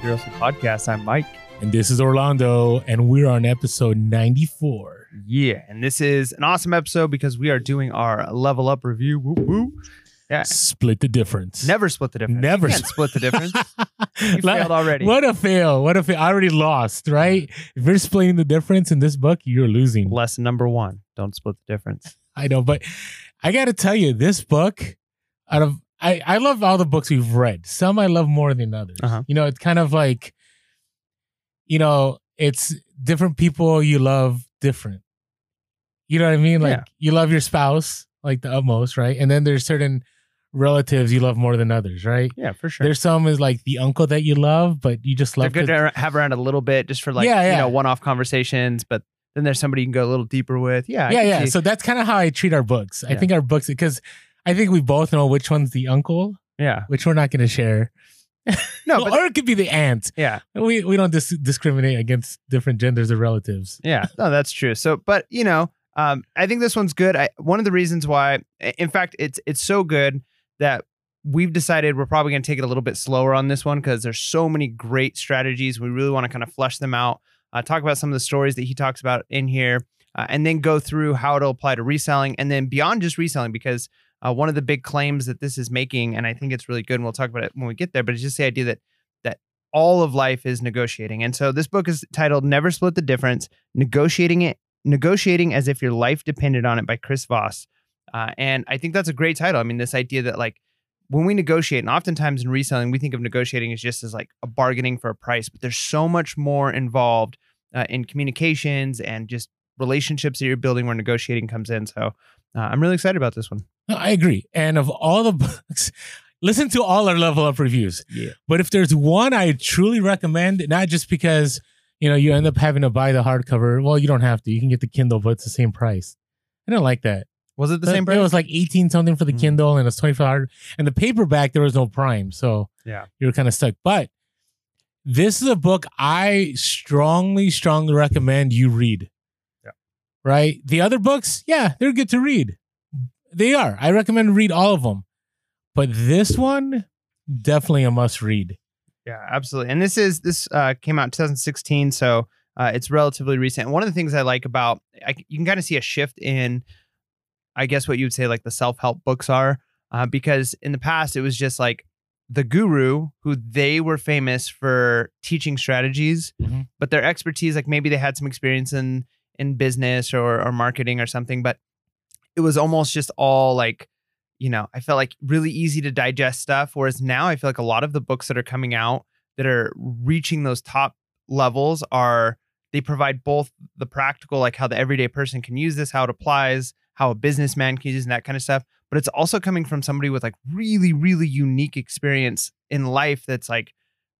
Heroes Podcast. I'm Mike. And this is Orlando, and we're on episode 94. Yeah, and this is an awesome episode because we are doing our level up review. Woo woo. Yeah. Split the difference. Never split the difference. Never can't split the difference. You failed already. What a fail. What a fail. I already lost, right? If you're splitting the difference in this book, you're losing. Lesson number one: Don't split the difference. I know, but I got to tell you, this book, out of I, I love all the books we've read. Some I love more than others. Uh-huh. You know, it's kind of like, you know, it's different people you love different. You know what I mean? Like Yeah. you love your spouse like the utmost, right? And then there's certain relatives you love more than others, right? Yeah, for sure. There's some is like the uncle that you love, but you just love. They're love to have around a little bit, just for like Yeah, you know one-off conversations. But then there's somebody you can go a little deeper with. Yeah, I yeah, yeah. see- So that's kind of how I treat our books. I Yeah. think our books because I think we both know which one's the uncle, yeah. which we're not going to share. No, but or it could be the aunt. yeah, We we don't dis- discriminate against different genders or relatives. Yeah, no, that's true. So, but you know, um, I think this one's good. I, one of the reasons why, in fact, it's it's so good that we've decided we're probably going to take it a little bit slower on this one because there's so many great strategies. We really want to kind of flesh them out, uh, talk about some of the stories that he talks about in here, uh, and then go through how it'll apply to reselling, and then beyond just reselling because. Uh, one of the big claims that this is making, and I think it's really good, and we'll talk about it when we get there. But it's just the idea that that all of life is negotiating, and so this book is titled "Never Split the Difference: Negotiating It Negotiating as if your life depended on it by Chris Voss. Uh, and I think that's a great title. I mean, this idea that like when we negotiate, and oftentimes in reselling, we think of negotiating as just as like a bargaining for a price, but there's so much more involved uh, in communications and just relationships that you're building where negotiating comes in. So uh, I'm really excited about this one. I agree. And of all the books, listen to all our level up reviews. Yeah. But if there's one I truly recommend, not just because you know you end up having to buy the hardcover. Well, you don't have to. You can get the Kindle, but it's the same price. I don't like that. Was it the same price? It was like eighteen something for the Mhm. Kindle, and it's twenty five. And the paperback, there was no Prime, so Yeah. you were kind of stuck. But this is a book I strongly, strongly recommend you read. Right. The other books, yeah, they're good to read. They are. I recommend read all of them. But this one, definitely a must read. Yeah, absolutely. And this is this uh, came out in 2016, so uh, it's relatively recent. And one of the things I like about I, you can kind of see a shift in, I guess what you would say like the self help books are, uh, because in the past it was just like the guru who they were famous for teaching strategies, Mhm. but their expertise like maybe they had some experience in in business or or marketing or something, but it was almost just all like you know, I felt like really easy to digest stuff. Whereas now I feel like a lot of the books that are coming out that are reaching those top levels are they provide both the practical, like how the everyday person can use this, how it applies, how a businessman can use and that kind of stuff. But it's also coming from somebody with like really, really unique experience in life that's like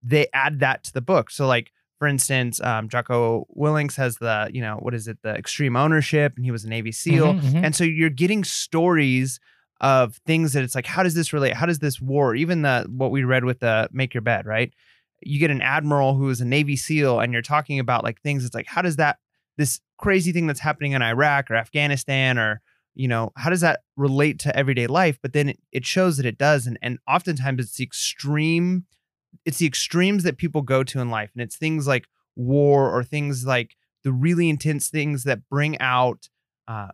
they add that to the book. So like for instance, um, Jocko Willink has the, you know, what is it, the extreme ownership, and he was a Navy SEAL. Mhm, mhm. And so you're getting stories of things that it's like, how does this relate? How does this war? Even the what we read with the make your bed, right? You get an admiral who is a Navy SEAL, and you're talking about like things. It's like, how does that this crazy thing that's happening in Iraq or Afghanistan or you know how does that relate to everyday life? But then it, it shows that it does, and and oftentimes it's the extreme, it's the extremes that people go to in life, and it's things like war or things like the really intense things that bring out uh,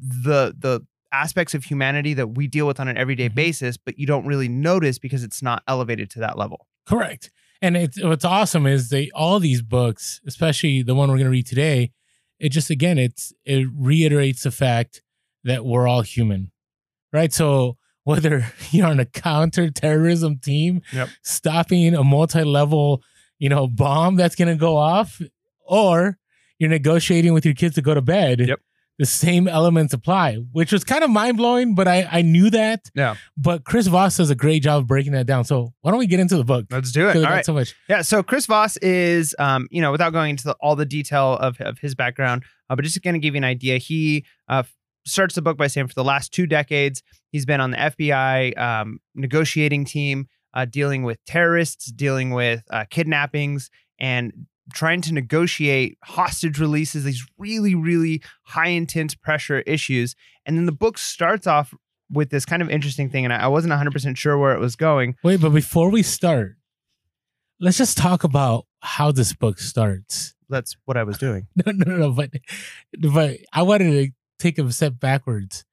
the the aspects of humanity that we deal with on an everyday Mhm. basis, but you don't really notice because it's not elevated to that level. Correct. And it's what's awesome is they all these books, especially the one we're going to read today, it just again it's it reiterates the fact that we're all human. Right? So whether you're on a counter-terrorism team Yep. stopping a multi-level, you know, bomb that's going to go off or you're negotiating with your kids to go to bed. Yep. The same elements apply, which was kind of mind blowing, but I, I knew that. Yeah. But Chris Voss does a great job of breaking that down. So why don't we get into the book? Let's do it. All right. so much. Yeah. So Chris Voss is, um, you know, without going into the, all the detail of, of his background, uh, but just to kind of give you an idea, he uh, starts the book by saying for the last two decades, he's been on the FBI um, negotiating team, uh, dealing with terrorists, dealing with uh, kidnappings, and trying to negotiate hostage releases, these really, really high intense pressure issues. And then the book starts off with this kind of interesting thing, and I wasn't 100% sure where it was going. Wait, but before we start, let's just talk about how this book starts. That's what I was doing. No, no, no, but but I wanted to take a step backwards.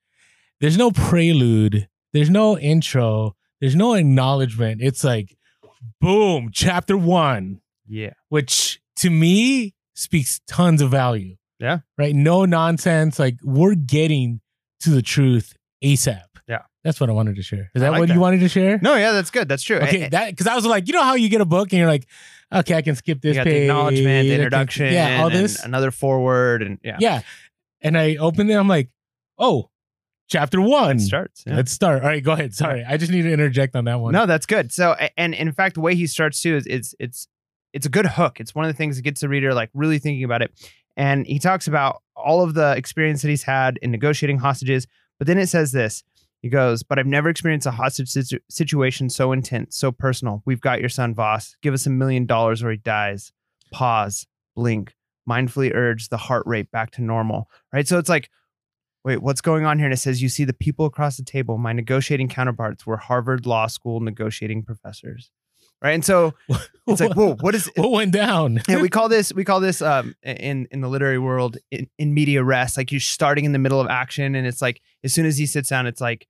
There's no prelude. There's no intro. There's no acknowledgement. It's like, boom, chapter one, Yeah. which to me speaks tons of value. Yeah. Right. No nonsense. Like we're getting to the truth ASAP. Yeah. That's what I wanted to share. Is that like what that. you wanted to share? No, yeah, that's good. That's true. Okay, Eh, eh, that because I was like, you know how you get a book and you're like, okay, I can skip you this got page, the acknowledgement, the introduction, yeah, all and this, another forward, and yeah, yeah. And I opened it, I'm like, oh, chapter one. it starts. yeah. Let's start. All right, go ahead. Sorry, I just need to interject on that one. No, that's good. So, and in fact, the way he starts too is it's it's it's a good hook. It's one of the things that gets the reader like really thinking about it. And he talks about all of the experience that he's had in negotiating hostages. But then it says this. He goes, "But I've never experienced a hostage situ- situation so intense, so personal. We've got your son, Voss. Give us a million dollars or he dies." Pause. Blink. Mindfully urge the heart rate back to normal. Right. So it's like wait, what's going on here? And it says, you see the people across the table, my negotiating counterparts were Harvard Law School negotiating professors. Right. And so it's like, whoa, what is what went down? yeah, we call this we call this um in in the literary world in, in medias res. Like you're starting in the middle of action, and it's like as soon as he sits down, it's like,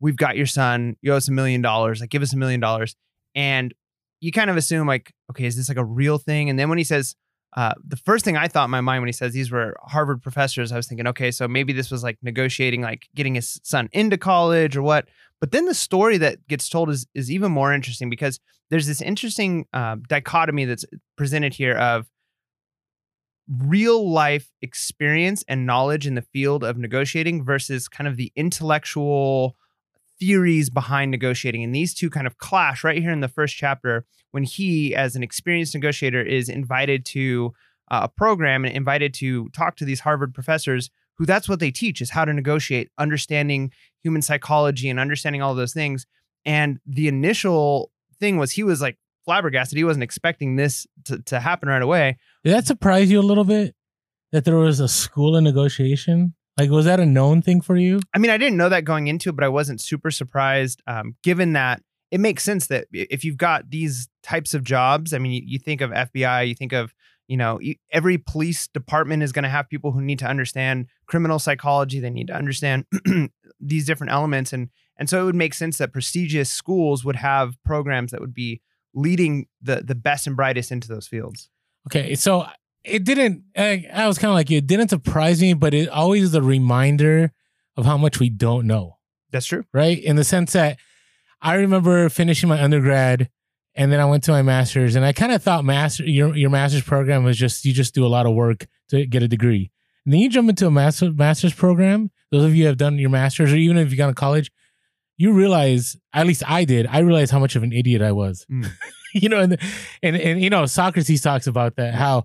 we've got your son. You owe us a million dollars. Like give us a million dollars, and you kind of assume like, okay, is this like a real thing? And then when he says, uh, the first thing I thought in my mind when he says these were Harvard professors, I was thinking, okay, so maybe this was like negotiating, like getting his son into college or what. But then the story that gets told is is even more interesting because there's this interesting uh, dichotomy that's presented here of real life experience and knowledge in the field of negotiating versus kind of the intellectual theories behind negotiating. And these two kind of clash right here in the first chapter when he, as an experienced negotiator, is invited to uh, a program and invited to talk to these Harvard professors who that's what they teach is how to negotiate, understanding human psychology and understanding all those things. And the initial thing was he was like flabbergasted. He wasn't expecting this to, to happen right away. Did that surprise you a little bit that there was a school of negotiation? Like, was that a known thing for you? I mean, I didn't know that going into it, but I wasn't super surprised, um, given that it makes sense that if you've got these types of jobs, I mean, you, you think of FBI, you think of, you know, every police department is going to have people who need to understand criminal psychology. They need to understand these different elements, and and so it would make sense that prestigious schools would have programs that would be leading the the best and brightest into those fields. Okay, so it didn't. I, I was kind of like you. It didn't surprise me, but it always is a reminder of how much we don't know. That's true. right? In the sense that I remember finishing my undergrad and then I went to my master's and I kind of thought master your your master's program was just you just do a lot of work to get a degree. And then you jump into a master, master's program. Those of you who have done your master's or even if you've gone to college, you realize, at least I did, I realized how much of an idiot I was. Mm. you know, and, and and you know, Socrates talks about that, how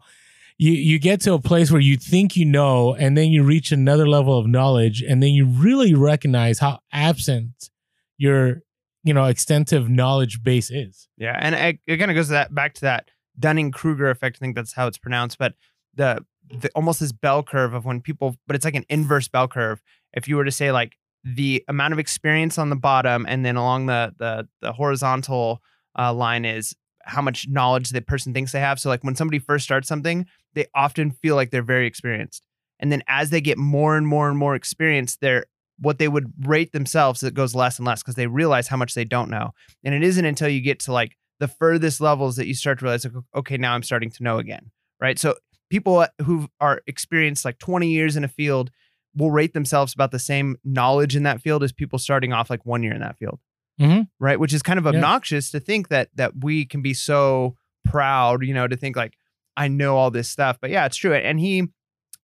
you you get to a place where you think you know, and then you reach another level of knowledge, and then you really recognize how absent your you know extensive knowledge base is. Yeah, and it, kind of goes to that back to that Dunning Kruger effect. I think that's how it's pronounced, but the, the almost this bell curve of when people, but it's like an inverse bell curve. If you were to say like the amount of experience on the bottom, and then along the the the horizontal uh, line is how much knowledge the person thinks they have. So like when somebody first starts something, they often feel like they're very experienced, and then as they get more and more and more experienced, they're what they would rate themselves it goes less and less because they realize how much they don't know and it isn't until you get to like the furthest levels that you start to realize, like, okay, now I'm starting to know again, right? So people who are experienced like 20 years in a field will rate themselves about the same knowledge in that field as people starting off like one year in that field, Mhm. right? Which is kind of Yeah. obnoxious to think that that we can be so proud, you know, to think like I know all this stuff. But yeah, it's true. And he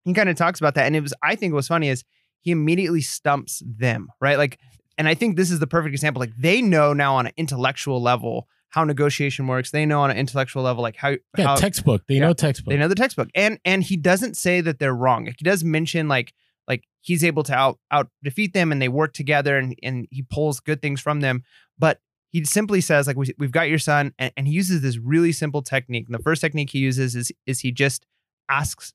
he kind of talks about that, and it was I think what's funny is he immediately stumps them, right? Like, and I think this is the perfect example. Like they know now on an intellectual level how negotiation works. They know on an intellectual level like how Yeah, how textbook. They yeah, know textbook. they know the textbook. And and he doesn't say that they're wrong. Like, he does mention like like he's able to out out defeat them and they work together and and he pulls good things from them. But he simply says like we, we've got your son and, and he uses this really simple technique. And the first technique he uses is is he just asks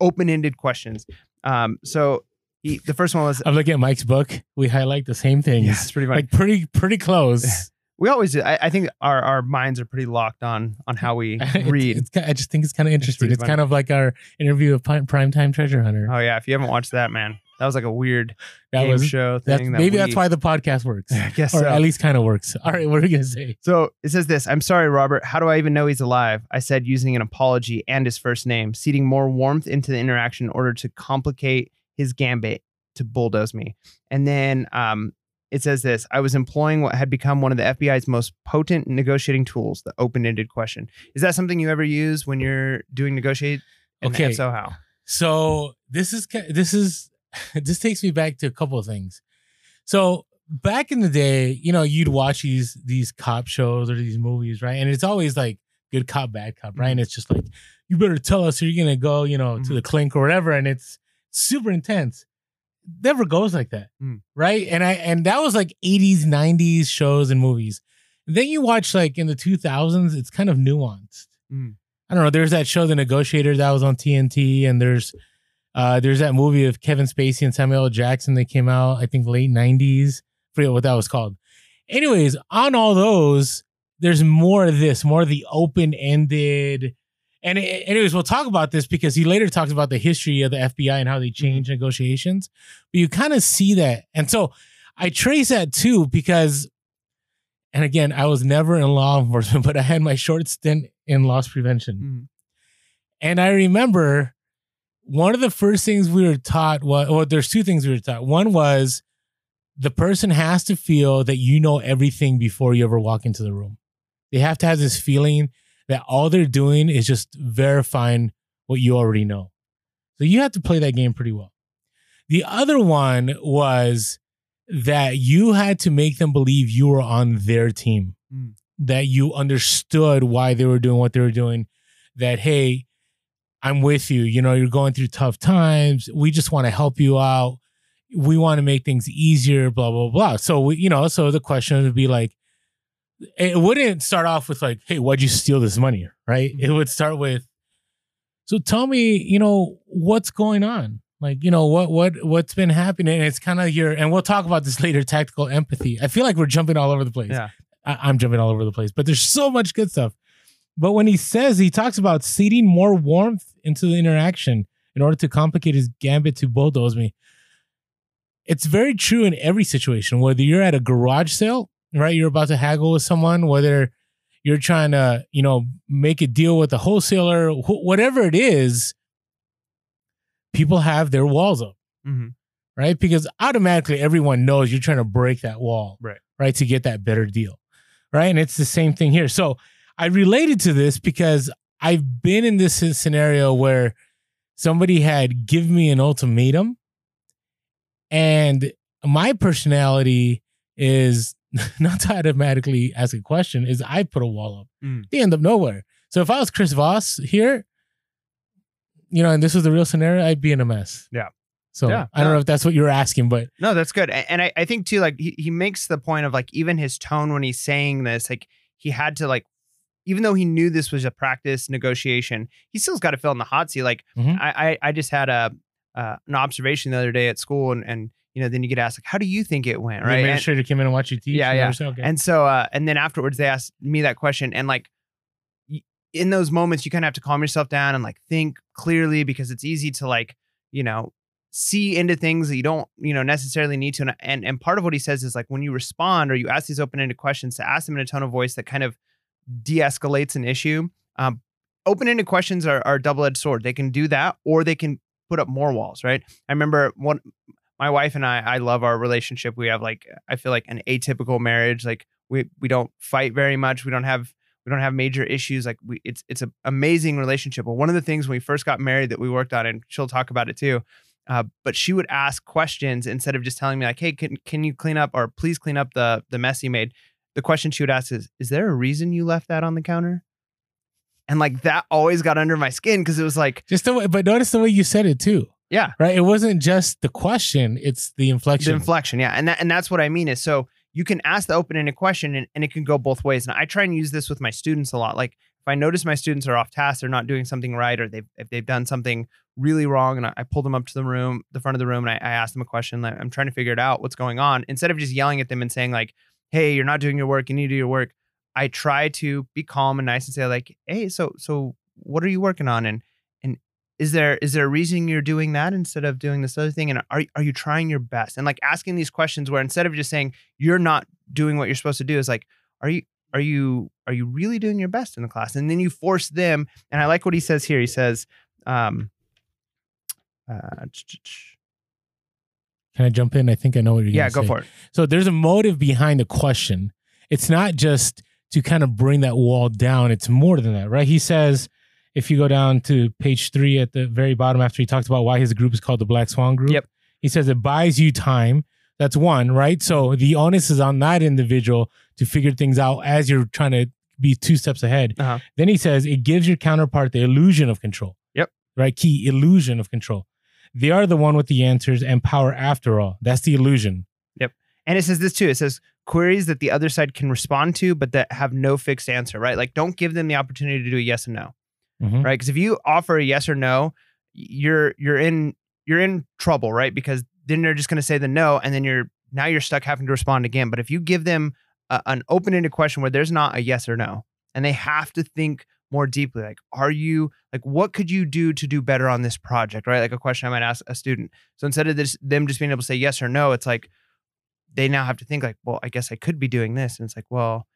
open-ended questions. Um so he, the first one was I'm looking at Mike's book. We highlight the same things. yeah, it's pretty much like pretty pretty close. We always do. I, I think our, our minds are pretty locked on on how we read. It's, ki- I just think it's kind of interesting. pretty It's kind of like our interview of Prime Time Treasure Hunter. oh yeah, if you haven't watched that, man, that was like a weird that game was show thing. that maybe we- that's why the podcast works, I guess or so. at least kind of works. All right, what are we gonna say? So it says this I'm sorry, Robert. How do I even know he's alive? I said using an apology and his first name, seeding more warmth into the interaction in order to complicate his gambit to bulldoze me. And then um, it says this I was employing what had become one of the FBI's most potent negotiating tools, the open ended question. Is that something you ever use when you're doing negotiate? And Okay. if so, how? So this is this is this takes me back to a couple of things. So back in the day, you know, you'd watch these these cop shows or these movies, right? And it's always like good cop, bad cop, right? And it's just like you better tell us or you're gonna go, you know, to Mhm. the clink or whatever, and it's super intense. Never goes like that, Mm. right? And I and that was like 80s, 90s shows and movies. Then you watch like in the 2000s, it's kind of nuanced. Mm. I don't know. There's that show, The Negotiator, that was on TNT, and there's uh there's that movie of Kevin Spacey and Samuel L. Jackson that came out, I think late '90s. Forget what that was called. Anyways, on all those, there's more of this, more of the open-ended. And a- anyways, we'll talk about this because he later talks about the history of the FBI and how they change negotiations. But you kind of see that, and so I trace that too because, and again, I was never in law enforcement, but I had my short stint in loss prevention. Mm. And I remember one of the first things we were taught was well, there's two things we were taught. One was the person has to feel that you know everything before you ever walk into the room. They have to have this feeling that all they're doing is just verifying what you already know. So you have to play that game pretty well. The other one was that you had to make them believe you were on their team, Mm. that you understood why they were doing what they were doing, that, hey, I'm with you. You know, you're going through tough times. We just want to help you out. We want to make things easier, blah, blah, blah. So, we, you know, so the question would be like, it wouldn't start off with like, hey, why'd you steal this money? Right? Mm-hmm. It would start with, so tell me, you know, what's going on? Like, you know, what what what's been happening? And it's kind of your and we'll talk about this later, tactical empathy. I feel like we're jumping all over the place. Yeah. I, I'm jumping all over the place, but there's so much good stuff. But when he says he talks about seeding more warmth into the interaction in order to complicate his gambit to bulldoze me, it's very true in every situation. Whether you're at a garage sale, right? You're about to haggle with someone, whether you're trying to, you know, make a deal with a wholesaler, wh- whatever it is, people have their walls up, Mhm. right? Because automatically everyone knows you're trying to break that wall, Right. Right. To get that better deal, right? And it's the same thing here. So I related to this because I've been in this scenario where somebody had given me an ultimatum and my personality is not to automatically ask a question is I put a wall up. Mm. They end up nowhere. So if I was Chris Voss here, you know, and this was the real scenario, I'd be in a mess. Yeah. So Yeah. I don't know if that's what you're asking, but No, that's good. And I, I think too, like he, he makes the point of like even his tone when he's saying this, like he had to like, even though he knew this was a practice negotiation, he still's got to fill in the hot seat. Like Mhm. I, I, I just had a uh, an observation the other day at school, and and you know then you get asked like, how do you think it went, the right? And- administrator came in and watched you teach. Yeah, yeah. Okay. And so, uh, and then afterwards, they asked me that question, and like, in those moments, you kind of have to calm yourself down and like think clearly because it's easy to like, you know, see into things that you don't, you know, necessarily need to. And and, and part of what he says is like when you respond or you ask these open ended questions, to ask them in a tone of voice that kind of de-escalates an issue. Um, open ended questions are, are double edged sword. They can do that, or they can put up more walls. Right. I remember one my wife and I, I love our relationship. We have like, I feel like an atypical marriage. Like we, we don't fight very much. We don't have, we don't have major issues. Like we, it's, it's an amazing relationship. But one of the things when we first got married that we worked on, and she'll talk about it too. Uh, but she would ask questions instead of just telling me like, Hey, can, can you clean up or please clean up the, the mess you made? The question she would ask is, is there a reason you left that on the counter? And like that always got under my skin because it was like, Just the way, but notice the way you said it too, yeah, right? It wasn't just the question; it's the inflection. The inflection. yeah, and that and that's what I mean is so you can ask the open-ended question and, and it can go both ways. And I try and use this with my students a lot. Like if I notice my students are off task, they're not doing something right, or they've if they've done something really wrong, and I, I pull them up to the room, the front of the room, and I, I ask them a question. Like I'm trying to figure it out, what's going on, instead of just yelling at them and saying like, hey, you're not doing your work, you need to do your work, I try to be calm and nice and say like, hey, so so what are you working on? And and is there is there a reason you're doing that instead of doing this other thing? And are are you trying your best? And like asking these questions where instead of just saying you're not doing what you're supposed to do, is like, are you are you are you really doing your best in the class? And then you force them. And I like what he says here. He says, um, uh, Can I jump in? I think I know what you're yeah, go say. for it. So there's a motive behind the question. It's not just to kind of bring that wall down. It's more than that, right? He says, if you go down to page three at the very bottom, after he talks about why his group is called the Black Swan Group, Yep. he says it buys you time. That's one, right? So the onus is on that individual to figure things out as you're trying to be two steps ahead. Uh-huh. Then he says it gives your counterpart the illusion of control. Yep. Right? Key illusion of control. They are the one with the answers and power after all. That's the illusion. Yep. And it says this too. It says queries that the other side can respond to, but that have no fixed answer, right? Like don't give them the opportunity to do a yes and no, Mhm. right? Because if you offer a yes or no, you're you're in you're in trouble, right? Because then they're just going to say the no, and then you're now you're stuck having to respond again. But if you give them a, an open-ended question where there's not a yes or no, and they have to think more deeply, like, are you like, what could you do to do better on this project, right? Like a question I might ask a student. So instead of this, them just being able to say yes or no, it's like they now have to think like, well, I guess I could be doing this, and it's like, well,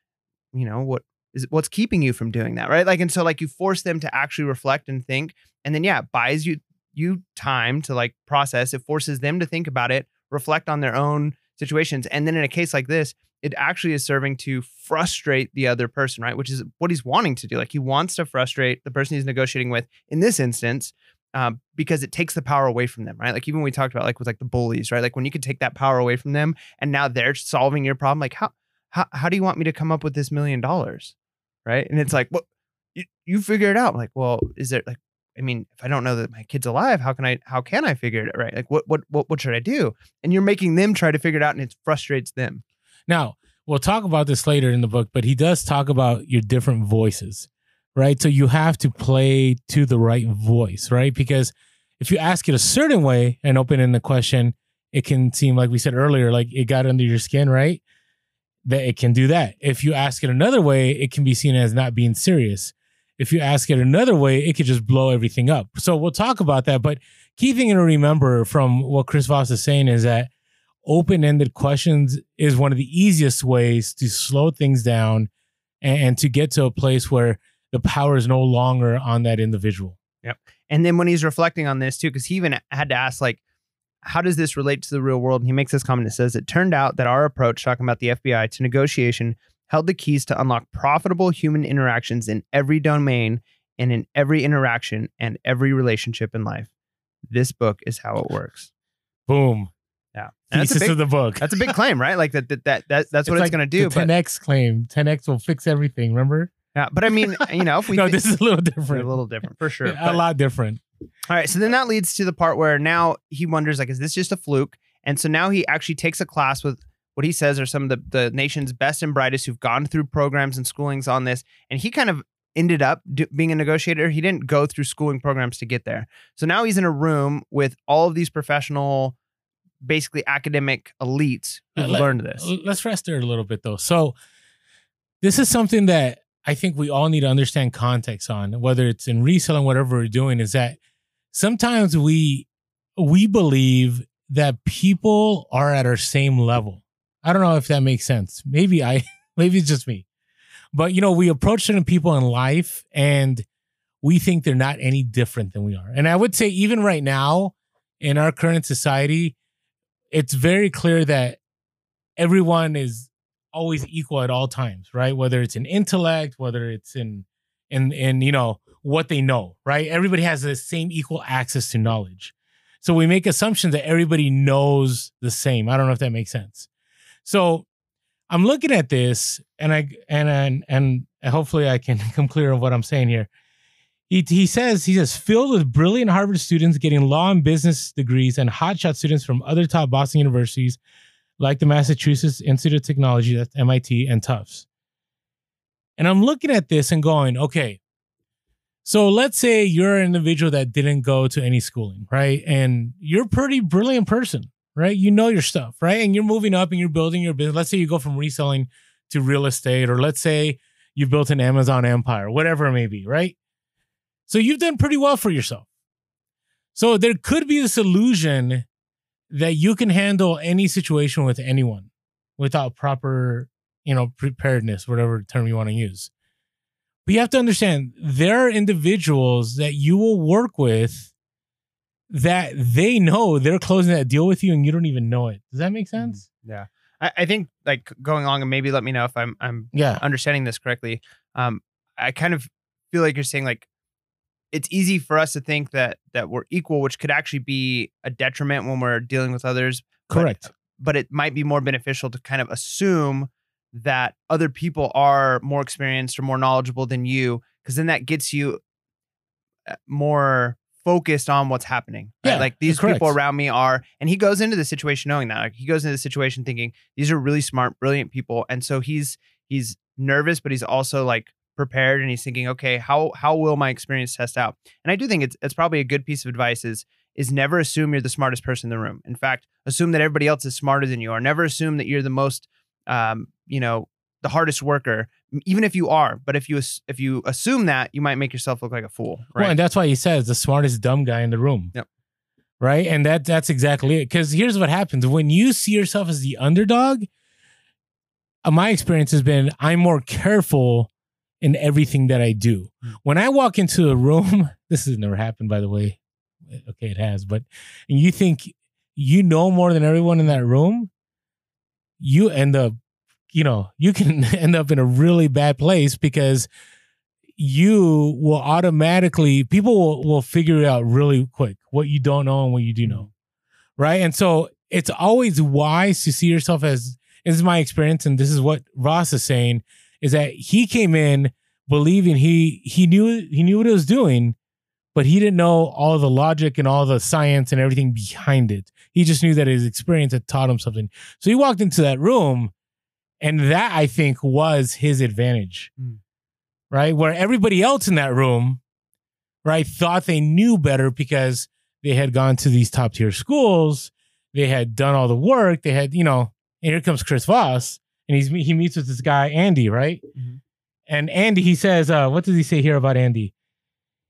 you know, what is what's keeping you from doing that, right? Like, and so like you force them to actually reflect and think, and then yeah, it buys you you time to like process. It forces them to think about it, reflect on their own situations, and then in a case like this, it actually is serving to frustrate the other person, right? Which is what he's wanting to do. Like he wants to frustrate the person he's negotiating with. In this instance, um, because it takes the power away from them, right? Like even we talked about like with like the bullies, right? Like when you could take that power away from them, and now they're solving your problem. Like how how how do you want me to come up with this million dollars, right? And it's like, well, you, you figure it out. Like, well, is there like, I mean, if I don't know that my kid's alive, how can I how can I figure it out right? Like, what what what what should I do? And you're making them try to figure it out, and it frustrates them. Now, we'll talk about this later in the book, but he does talk about your different voices, right? So you have to play to the right voice, right? Because if you ask it a certain way and open in the question, it can seem like we said earlier, like it got under your skin, right? That it can do that. If you ask it another way, it can be seen as not being serious. If you ask it another way, it could just blow everything up. So we'll talk about that. But key thing to remember from what Chris Voss is saying is that open-ended questions is one of the easiest ways to slow things down and, and to get to a place where the power is no longer on that individual. Yep. And then when he's reflecting on this too, because he even had to ask, like, how does this relate to the real world? And he makes this comment that says, It turned out that our approach, talking about the FBI, to negotiation held the keys to unlock profitable human interactions in every domain and in every interaction and every relationship in life. This book is how it works. Boom. Yeah. And that's, Thesis big, of the book. that's a big claim, right? Like that, that, that, that that's what it's like going to do. The 10x claim. 10x will fix everything. Remember? yeah, but I mean, you know, if we no, think- this is a little different. a little different for sure. a lot different. All right, so then that leads to the part where now he wonders, like, is this just a fluke? And so now he actually takes a class with what he says are some of the, the nation's best and brightest who've gone through programs and schoolings on this. And he kind of ended up do, being a negotiator. He didn't go through schooling programs to get there. So now he's in a room with all of these professional, basically academic elites who've Uh, let- learned this. Let's rest there a little bit though. So this is something that I think we all need to understand context on, whether it's in reselling, whatever we're doing, is that sometimes we we believe that people are at our same level. I don't know if that makes sense. Maybe I maybe it's just me. But you know, we approach certain people in life and we think they're not any different than we are. And I would say even right now in our current society, it's very clear that everyone is always equal at all times, right? Whether it's in intellect, whether it's in in in you know what they know, right? Everybody has the same equal access to knowledge. So we make assumptions that everybody knows the same. I don't know if that makes sense. So I'm looking at this and I and and and hopefully I can come clear of what I'm saying here. He, he says he says filled with brilliant Harvard students getting law and business degrees and hotshot students from other top Boston universities like the Massachusetts Institute of Technology, that's MIT, and Tufts. And I'm looking at this and going, okay, so let's say you're an individual that didn't go to any schooling, right? And you're a pretty brilliant person, right? You know your stuff, right? And you're moving up and you're building your business. Let's say you go from reselling to real estate, or let's say you've built an Amazon empire, whatever it may be, right? So you've done pretty well for yourself. So there could be this illusion that you can handle any situation with anyone without proper, you know, preparedness, whatever term you want to use. But you have to understand there are individuals that you will work with that they know they're closing that deal with you and you don't even know it. Does that make sense? Yeah. I, I think like going along and maybe let me know if I'm I'm Yeah. understanding this correctly. Um, I kind of feel like you're saying like it's easy for us to think that that we're equal, which could actually be a detriment when we're dealing with others. Correct. But, it might be more beneficial to kind of assume that other people are more experienced or more knowledgeable than you, because then that gets you uh, more focused on what's happening. right? Yeah, like these people around me are, and he goes into the situation knowing that. Like he goes into the situation thinking these are really smart, brilliant people, and so he's he's nervous, but he's also like prepared, and he's thinking, okay, how how will my experience test out? And I do think it's it's probably a good piece of advice is is never assume you're the smartest person in the room. In fact, assume that everybody else is smarter than you, are. never assume that you're the most, um, you know, the hardest worker, even if you are. But if you if you assume that, you might make yourself look like a fool, Well, right? and that's why he says the smartest dumb guy in the room. Yep. Right. And that that's exactly it. Because here's what happens when you see yourself as the underdog. uh, my experience has been I'm more careful in everything that I do. Mm. When I walk into a room, this has never happened, by the way. Okay, it has, but and you think you know more than everyone in that room, you end up, you know, you can end up in a really bad place because you will automatically people will, will figure it out really quick what you don't know and what you do know right? And so it's always wise to see yourself as this is my experience and this is what Voss is saying is that he came in believing he he knew he knew what he was doing but he didn't know all the logic and all the science and everything behind it. He just knew that his experience had taught him something. So he walked into that room and that i think was his advantage Mm. right? Where everybody else in that room, right, thought they knew better because they had gone to these top tier schools, they had done all the work, they had, you know, and here comes Chris Voss, and he's he meets with this guy Andy, right? Mhm. And Andy, he says, uh, what does he say here about Andy?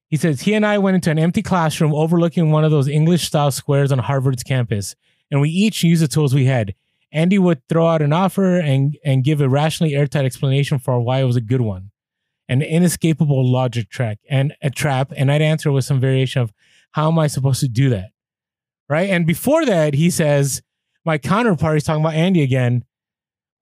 He says he and I went into an empty classroom overlooking one of those English style squares on Harvard's campus, and we each used the tools we had. Andy would throw out an offer and and give a rationally airtight explanation for why it was a good one an inescapable logic track and a trap and i'd answer with some variation of how am i supposed to do that right and before that he says my counterpart he's talking about andy again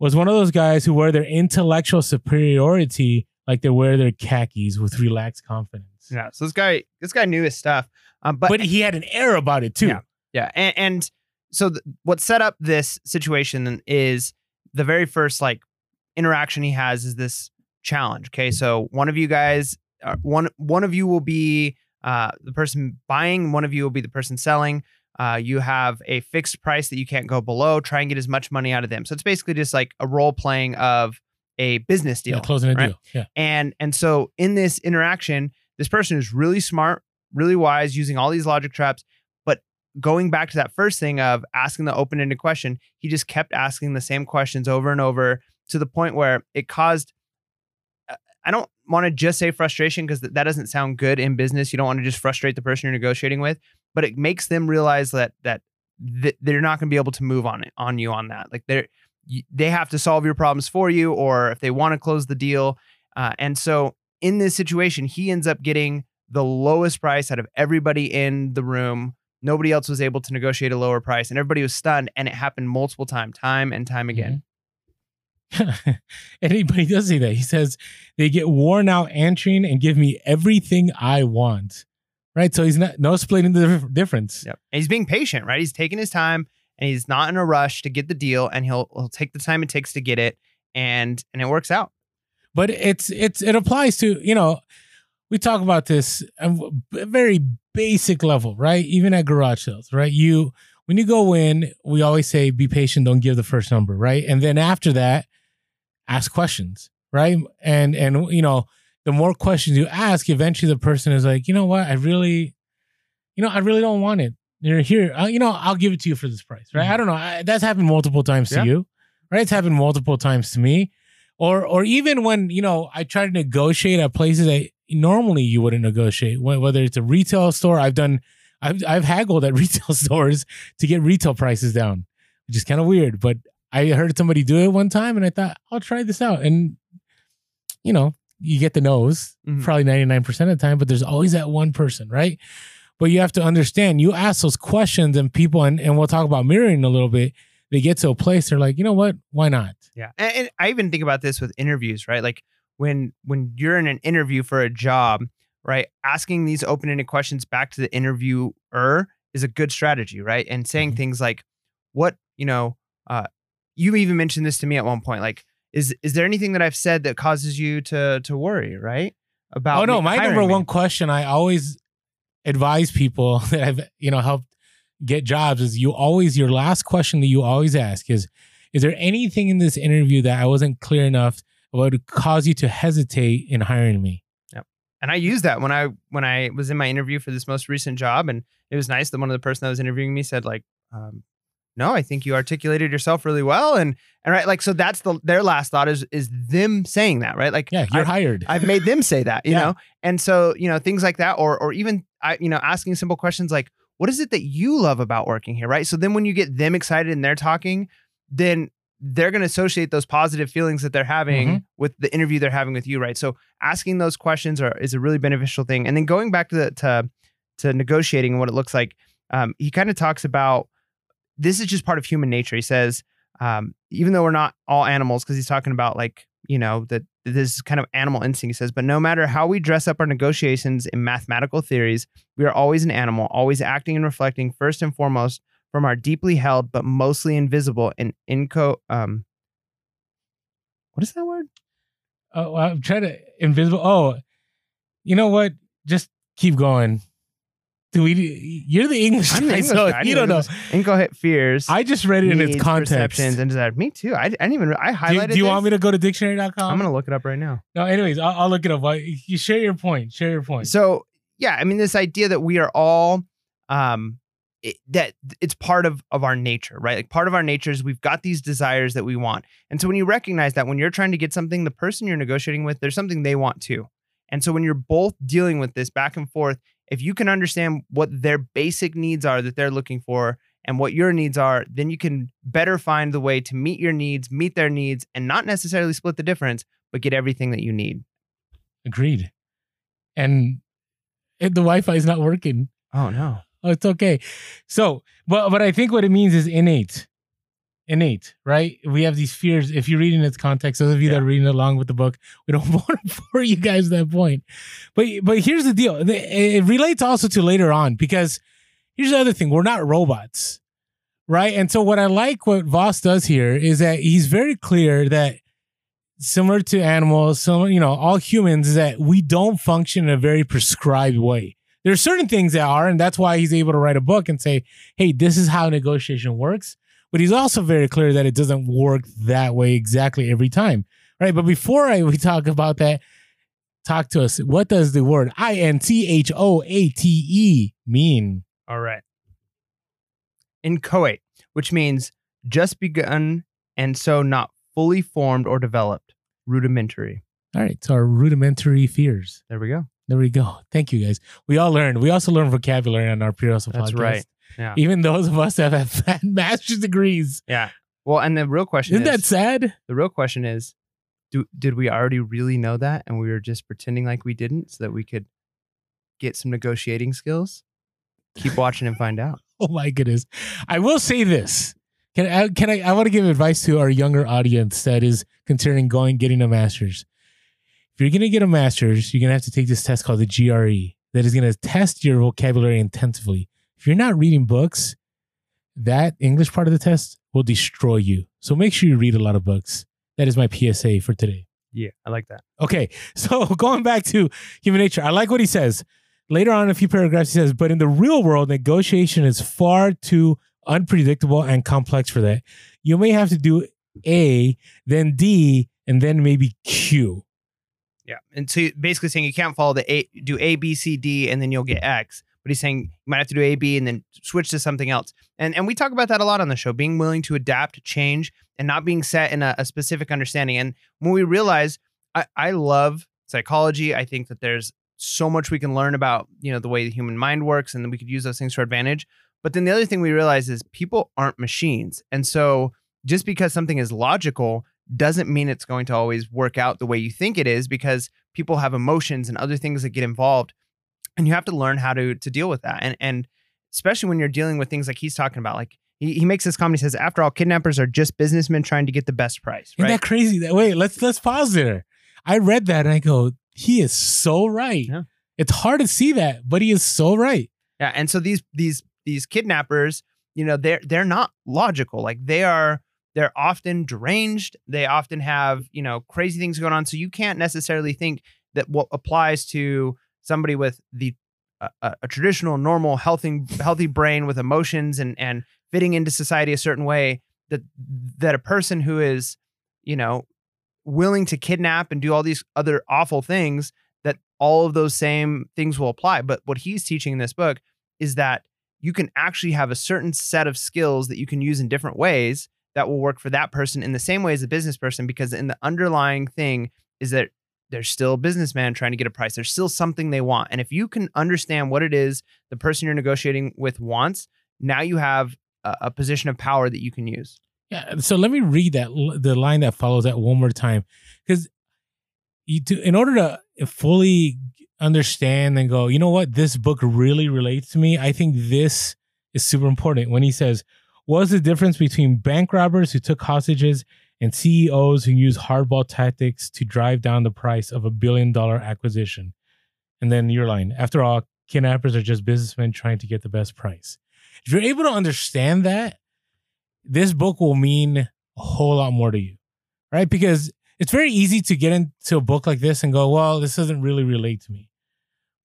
was one of those guys who wear their intellectual superiority like they wear their khakis with relaxed confidence yeah. So this guy this guy knew his stuff, um, but but, he had an air about it too Yeah. Yeah, and, and so th- what set up this situation is the very first like interaction he has is this challenge. Okay, so one of you guys, uh, one one of you will be uh, the person buying, one of you will be the person selling. Uh, you have a fixed price that you can't go below. Try and get as much money out of them. So it's basically just like a role playing of a business deal yeah, closing a right? deal yeah and and so in this interaction this person is really smart really wise using all these logic traps going back to that first thing of asking the open-ended question he just kept asking the same questions over and over to the point where it caused uh, i don't want to just say frustration because that doesn't sound good in business you don't want to just frustrate the person you're negotiating with but it makes them realize that that th- they're not going to be able to move on it on you on that like they're they have to solve your problems for you or if they want to close the deal uh, and so in this situation, he ends up getting the lowest price out of everybody in the room. Nobody else was able to negotiate a lower price, and everybody was stunned. And it happened multiple times, time and time mm-hmm. again. Anybody does say that. He says they get worn out answering and give me everything I want. Right. So he's not no splitting the difference. Yep. And he's being patient, right? He's taking his time, and he's not in a rush to get the deal, and he'll he'll take the time it takes to get it, and and it works out. But it's it's it applies to you know we talk about this um, at very basic level, right? Even at garage sales, right? You when you go in, we always say be patient, don't give the first number, right? And then after that, ask questions, right? And and you know the more questions you ask, eventually the person is like, you know what, I really, you know, I really don't want it. you're here. Uh, you know, I'll give it to you for this price, right? Mhm. I don't know. I, that's happened multiple times to you, right? It's happened multiple times to me, or or even when you know I try to negotiate at places that normally you wouldn't negotiate. Whether it's a retail store, I've done, I've I've haggled at retail stores to get retail prices down, which is kind of weird. But I heard somebody do it one time, and I thought I'll try this out, and you know, you get the nose Mhm. probably ninety nine percent of the time, but there's always that one person, right? But you have to understand, you ask those questions, and people, and, and we'll talk about mirroring a little bit. They get to a place, they're like, you know what? Why not? Yeah, and, and I even think about this with interviews, right? Like when when you're in an interview for a job, right? Asking these open-ended questions back to the interviewer is a good strategy, right? And saying Mhm. things like, "What you know?" Uh, you even mentioned this to me at one point, like, "Is is there anything that I've said that causes you to to worry?" Right? About oh no, my number me? one question I always advise people that I've you know helped get jobs is you always your last question that you always ask is is there anything in this interview that I wasn't clear enough that would cause you to hesitate in hiring me? and I used that when I when I was in my interview for this most recent job, and it was nice that one of the person that was interviewing me said like, um, "No, I think you articulated yourself really well," and and right like so that's the their last thought is is them saying that right like Yeah, you're I, hired. I've made them say that you Yeah. know, and so you know things like that, or or even I you know asking simple questions like, "What is it that you love about working here?" Right. So then when you get them excited and they're talking, then they're going to associate those positive feelings that they're having Mhm. with the interview they're having with you, right? So asking those questions are is a really beneficial thing. And then going back to the, to to negotiating and what it looks like, um, he kind of talks about this is just part of human nature. He says, um, even though we're not all animals, because he's talking about like you know that this is kind of animal instinct. He says, but no matter how we dress up our negotiations in mathematical theories, we are always an animal, always acting and reflecting first and foremost from our deeply held but mostly invisible and inco um what is that word? oh, I'm trying to invisible. Oh, you know what? Just keep going. Do we? You're the English I'm the English so. You don't know. this. Incoherent fears. I just read it in its context. perceptions, and desires. Me too. I, I didn't even. I highlighted. do you want me to go to dictionary.com? I'm gonna look it up right now. No, anyways, I'll, I'll look it up. You share your point. Share your point. So yeah, I mean, this idea that we are all, um, it, that it's part of of our nature, right? Like part of our nature is we've got these desires that we want, and so when you recognize that when you're trying to get something, the person you're negotiating with, there's something they want too, and so when you're both dealing with this back and forth, if you can understand what their basic needs are that they're looking for and what your needs are, then you can better find the way to meet your needs, meet their needs, and not necessarily split the difference, but get everything that you need. Agreed. And the Wi-Fi is not working. Oh no. Oh, it's okay. So, but but I think what it means is innate, innate, right? We have these fears. If you read in its context, those of you that are reading along with the book, we don't want to bore you guys that point. But but here's the deal. It relates also to later on because here's the other thing: we're not robots, right? And so what I like what Voss does here is that he's very clear that similar to animals, similar, you know, all humans, is that we don't function in a very prescribed way. There are certain things that are, and that's why he's able to write a book and say, hey, this is how negotiation works. But he's also very clear that it doesn't work that way exactly every time. Right. But before I, we talk about that, talk to us. What does the word I N C H O A T E mean? All right. Inchoate, which means just begun and so not fully formed or developed. Rudimentary. All right. So our rudimentary fears. There we go. There we go. Thank you guys. We all learned. We also learned vocabulary on our Pure Hustle That's podcast. right. Yeah. Even those of us that have had master's degrees. Yeah. Well, and the real question Isn't is that sad? the real question is do did we already really know that and we were just pretending like we didn't so that we could get some negotiating skills? Keep watching and find out. Oh my goodness. I will say this. Can I can I I want to give advice to our younger audience that is considering going getting a master's. If you're gonna get a master's, you're gonna have to take this test called the GRE that is gonna test your vocabulary intensively. If you're not reading books, that English part of the test will destroy you. So make sure you read a lot of books. That is my PSA for today. Yeah, I like that. Okay, so going back to human nature, I like what he says. Later on in a few paragraphs, he says, but in the real world, negotiation is far too unpredictable and complex for that. You may have to do A, then D, and then maybe Q. Yeah. And so basically saying you can't follow the A do A, B, C, D, and then you'll get X. but he's saying you might have to do A, B, and then switch to something else. And and we talk about that a lot on the show, being willing to adapt, change, and not being set in a, a specific understanding. And when we realize, I, I love psychology. I think that there's so much we can learn about you know the way the human mind works, and we could use those things to our advantage. But then the other thing we realize is people aren't machines, and so just because something is logical doesn't mean it's going to always work out the way you think it is because people have emotions and other things that get involved and you have to learn how to to deal with that and and especially when you're dealing with things like he's talking about like he, he makes this comment he says after all kidnappers are just businessmen trying to get the best price Isn't right that crazy? That wait, let's let's pause there. I read that and I go, he is so right. Yeah. It's hard to see that, but he is so right. yeah and so these these these kidnappers you know they're they're not logical like they are they're often deranged they often have you know crazy things going on so you can't necessarily think that what applies to somebody with the a, a a traditional normal healthy healthy brain with emotions and and fitting into society a certain way that that a person who is you know willing to kidnap and do all these other awful things that all of those same things will apply. But what he's teaching in this book is that you can actually have a certain set of skills that you can use in different ways that will work for that person in the same way as a business person because in the underlying thing is that they're still a businessman trying to get a price. There's still something they want. And if you can understand what it is the person you're negotiating with wants now you have a, a position of power that you can use. Yeah. So let me read that the line that follows that one more time, because you in order to fully understand and go, you know what, this book really relates to me. I think this is super important. When he says, "What's the difference between bank robbers who took hostages and CEOs who use hardball tactics to drive down the price of a billion dollar acquisition?" And then your line, after all, kidnappers are just businessmen trying to get the best price. If you're able to understand that, this book will mean a whole lot more to you, right? Because it's very easy to get into a book like this and go, well, this doesn't really relate to me.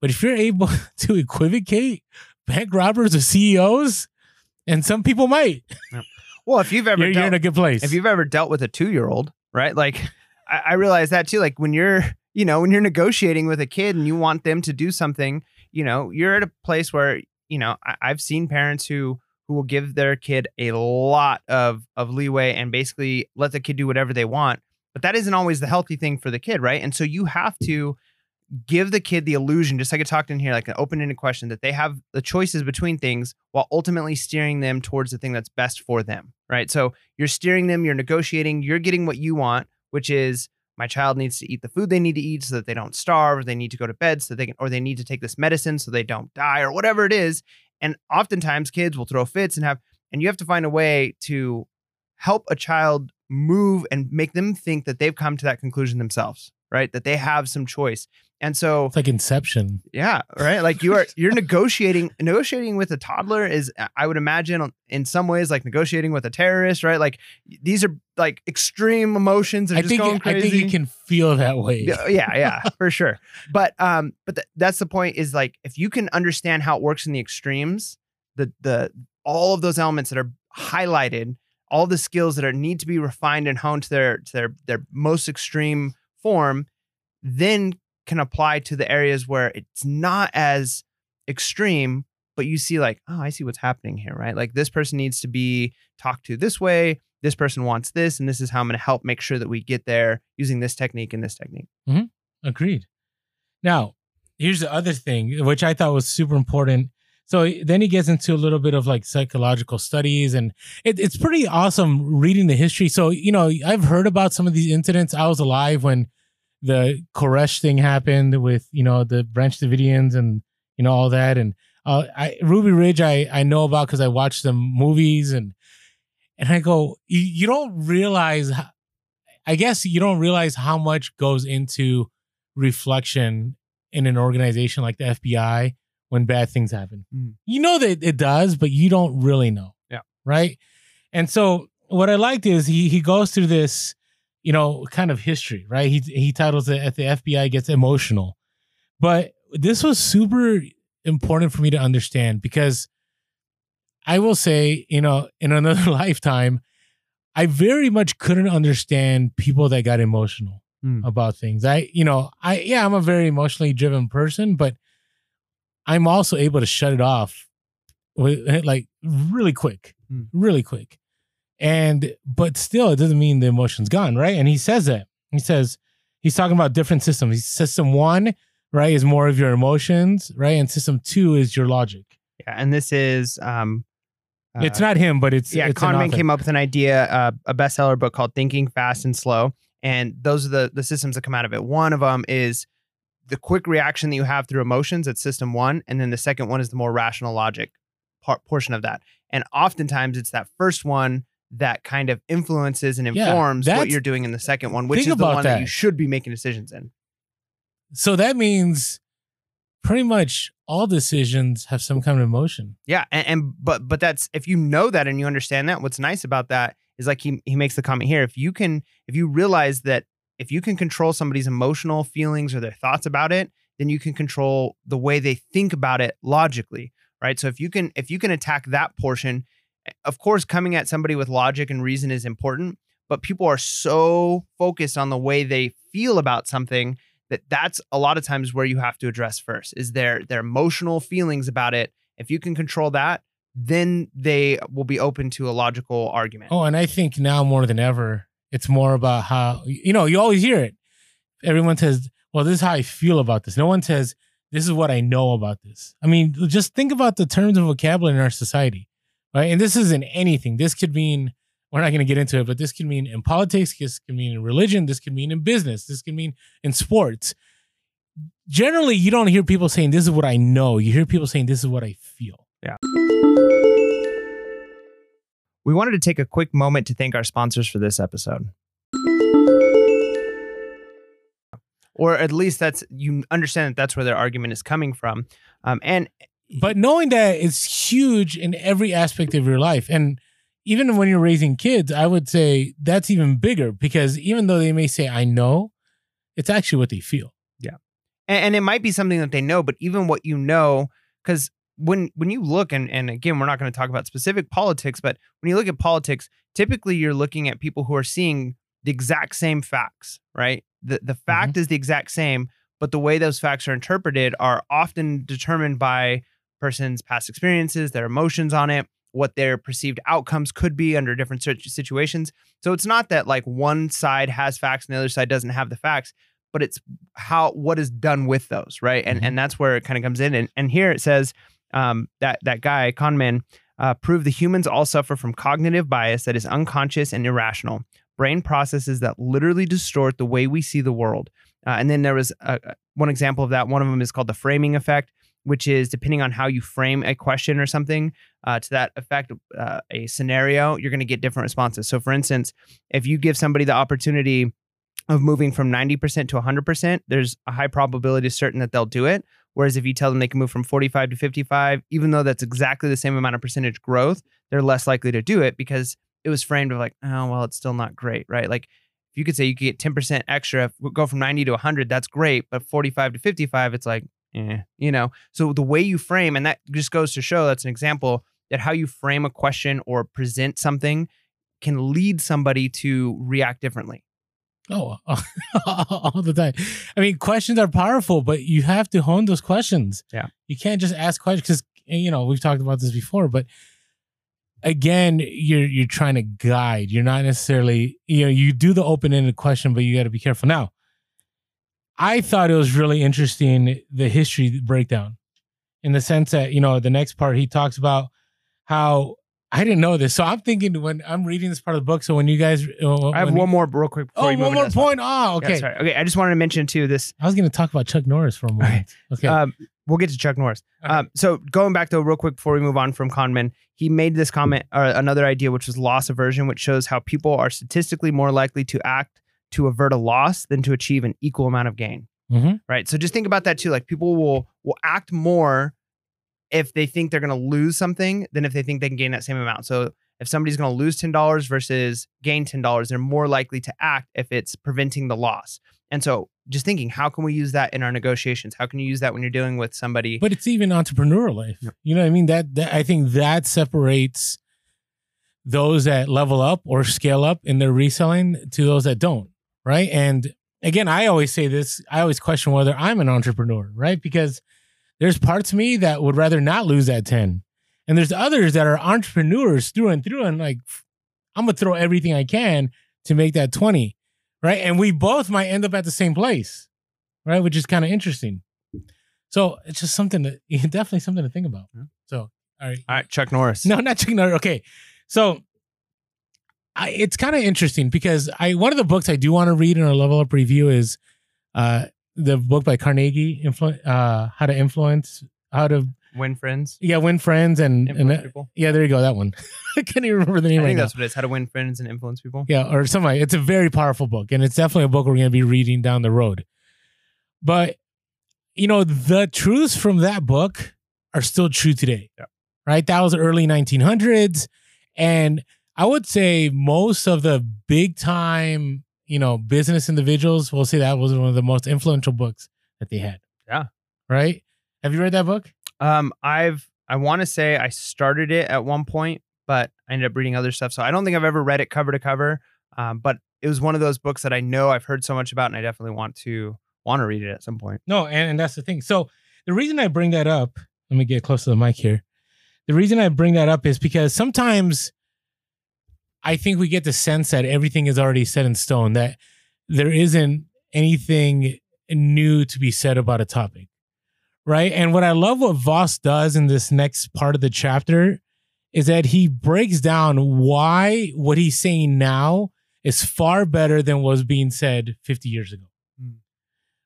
But if you're able to equivocate bank robbers or CEOs, and some people might, well if you've ever you're, you're in a good place. if you've ever dealt with a two year old, right? Like I, I realize that too. Like when you're, you know, when you're negotiating with a kid and you want them to do something, you know, you're at a place where, you know, I, I've seen parents who who will give their kid a lot of of leeway and basically let the kid do whatever they want. But that isn't always the healthy thing for the kid, right? And so you have to give the kid the illusion, just like I talked in here, like an open-ended question, that they have the choices between things while ultimately steering them towards the thing that's best for them, right? So you're steering them, you're negotiating, you're getting what you want, which is my child needs to eat the food they need to eat so that they don't starve, or they need to go to bed so they can, or they need to take this medicine so they don't die, or whatever it is. And oftentimes kids will throw fits and have, and you have to find a way to help a child move and make them think that they've come to that conclusion themselves, right? That they have some choice. And so it's like Inception. yeah, right. Like you are you're negotiating negotiating with a toddler is I would imagine in some ways like negotiating with a terrorist, right? Like these are like extreme emotions. I just think going it, I think it can feel that way. Yeah, yeah, yeah, for sure. But um, but th- that's the point. Is like if you can understand how it works in the extremes, the the all of those elements that are highlighted, all the skills that are need to be refined and honed to their to their their most extreme form, then can apply to the areas where it's not as extreme, but you see like, oh, I see what's happening here, right? Like this person needs to be talked to this way. This person wants this, and this is how I'm going to help make sure that we get there using this technique and this technique. Mm-hmm. Agreed. Now, here's the other thing, which I thought was super important. So then he gets into a little bit of like psychological studies, and it, it's pretty awesome reading the history. So, you know, I've heard about some of these incidents. I was alive when the Koresh thing happened with, you know, the Branch Davidians and, you know, all that. And uh, I, Ruby Ridge, I, I know about because I watched the movies and, and I go, you, don't realize, I guess you don't realize how much goes into reflection in an organization like the FBI when bad things happen. Mm. You know that it does, but you don't really know. Yeah. Right. And so what I liked is he he goes through this, you know, kind of history, right? He he titles it at the FBI gets emotional. But this was super important for me to understand because I will say, you know, in another lifetime, I very much couldn't understand people that got emotional Hmm. about things. I, you know, I, yeah, I'm a very emotionally driven person, but I'm also able to shut it off with like really quick, Hmm. really quick. And but still, it doesn't mean the emotion's gone, right? And he says that. He says he's talking about different systems. He- System one, right, is more of your emotions, right? And system two is your logic. Yeah, and this is um, uh, it's not him, but it's yeah. it's an Kahneman came up with an idea, uh, a bestseller book called Thinking Fast and Slow, and those are the the systems that come out of it. One of them is the quick reaction that you have through emotions. That's system one, and then the second one is the more rational logic part portion of that. And oftentimes, it's that first one that kind of influences and Yeah, informs what you're doing in the second one, which is the one that. that. you should be making decisions in. So that means pretty much all decisions have some kind of emotion. Yeah, and, and but but that's if you know that and you understand that. What's nice about that is like he he makes the comment here. If you can, if you realize that if you can control somebody's emotional feelings or their thoughts about it, then you can control the way they think about it logically, right? So if you can if you can attack that portion, eh, of course, coming at somebody with logic and reason is important. But people are so focused on the way they feel about something that that's a lot of times where you have to address first is their their emotional feelings about it if you can control that then they will be open to a logical argument Oh, and I think now more than ever, it's more about how you know you always hear it. Everyone says, "Well, this is how I feel about this." No one says, "This is what I know about this." I mean, just think about the terms of vocabulary in our society, right? And this isn't anything. This could mean we're not going to get into it, but this could mean in politics. This could mean in religion. This could mean in business. This could mean in sports. Generally, you don't hear people saying, "This is what I know." You hear people saying, "This is what I feel." We wanted to take a quick moment to thank our sponsors for this episode. Or at least that's you understand that that's where their argument is coming from. Um, and but knowing that it's huge in every aspect of your life and even when you're raising kids i would say that's even bigger because even though they may say i know it's actually what they feel. Yeah. and, and it might be something that they know but even what you know because when when you look and and again we're not going to talk about specific politics but when you look at politics typically you're looking at people who are seeing the exact same facts right? The the fact is the exact same but the way those facts are interpreted are often determined by person's past experiences their emotions on it what their perceived outcomes could be under different situations. So it's not that like one side has facts and the other side doesn't have the facts but it's how what is done with those right? And Mhm. and that's where it kind of comes in and and here it says um that that guy Kahneman uh, proved the humans all suffer from cognitive bias that is unconscious and irrational. Brain processes that literally distort the way we see the world. Uh, and then there was uh, one example of that. One of them is called the framing effect which is depending on how you frame a question or something uh, to that effect uh, a scenario you're going to get different responses. So for instance if you give somebody the opportunity of moving from 90% to 100%, there's a high probability certain that they'll do it. Whereas if you tell them they can move from 45 to 55, even though that's exactly the same amount of percentage growth, they're less likely to do it because it was framed of like, oh, well, it's still not great, right? Like if you could say you could get 10% extra, go from 90 to 100, that's great. But 45 to 55, it's like, eh, you know? So the way you frame, and that just goes to show that's an example that how you frame a question or present something can lead somebody to react differently. Oh all the time. I mean questions are powerful but you have to hone those questions. Yeah. you can't just ask questions because you know we've talked about this before but again you're you're trying to guide. You're not necessarily you know you do the open-ended question but you got to be careful. Now i thought it was really interesting the history breakdown in the sense that you know the next part he talks about how i didn't know this so i'm thinking when i'm reading this part of the book so when you guys uh, I have you- one more real quick before oh one more point oh Yeah, okay sorry. Okay. I just wanted to mention too this. i was going to talk about chuck norris for a moment Right. okay Um, we'll get to Chuck Norris. Okay. Um, so going back though, real quick before we move on from Kahneman, he made this comment or another idea, which was loss aversion, which shows how people are statistically more likely to act to avert a loss than to achieve an equal amount of gain. Mhm. Right. So just think about that too. Like people will will act more if they think they're going to lose something than if they think they can gain that same amount. So if somebody's going to lose ten dollars versus gain ten dollars, they're more likely to act if it's preventing the loss. And so just thinking, how can we use that in our negotiations? How can you use that when you're dealing with somebody? but it's even entrepreneurial life Yep. you know what i mean that, that i think that separates those that level up or scale up in their reselling to those that don't right and again i always say this i always question whether i'm an entrepreneur right because there's parts of me that would rather not lose that 10. And there's others that are entrepreneurs through and through and like, I'm going to throw everything I can to make that 20. Right. And we both might end up at the same place. Right. Which is kind of interesting. So it's just something that definitely something to think about. So, all right. All right, Chuck Norris. No, not Chuck Norris. Okay. So I, it's kind of interesting because I one of the books I do want to read in our level up review is uh the book by Carnegie, Influ- uh, How to Influence, How to Win friends. yeah win friends and, and Influence uh, people. yeah there you go that one. I can't even remember the I name right think now. that's what it is. How to win friends and influence people. Yeah, or something. Like, it's a very powerful book, and it's definitely a book we're going to be reading down the road. But you know, the truths from that book are still true today. Yeah. Right? That was early 1900s, and I would say most of the big time, you know, business individuals we'll say that was one of the most influential books that they had. Yeah. Right? Have you read that book? Um, I've I want to say I started it at one point, but I ended up reading other stuff. So I don't think I've ever read it cover to cover. Um, but it was one of those books that I know I've heard so much about, and I definitely want to want to read it at some point. No, and, and that's the thing. So the reason I bring that up, let me get close to the mic here. The reason I bring that up is because sometimes I think we get the sense that everything is already set in stone, that there isn't anything new to be said about a topic. Right. And what I love what Voss does in this next part of the chapter is that he breaks down why what he's saying now is far better than what was being said 50 years ago hmm.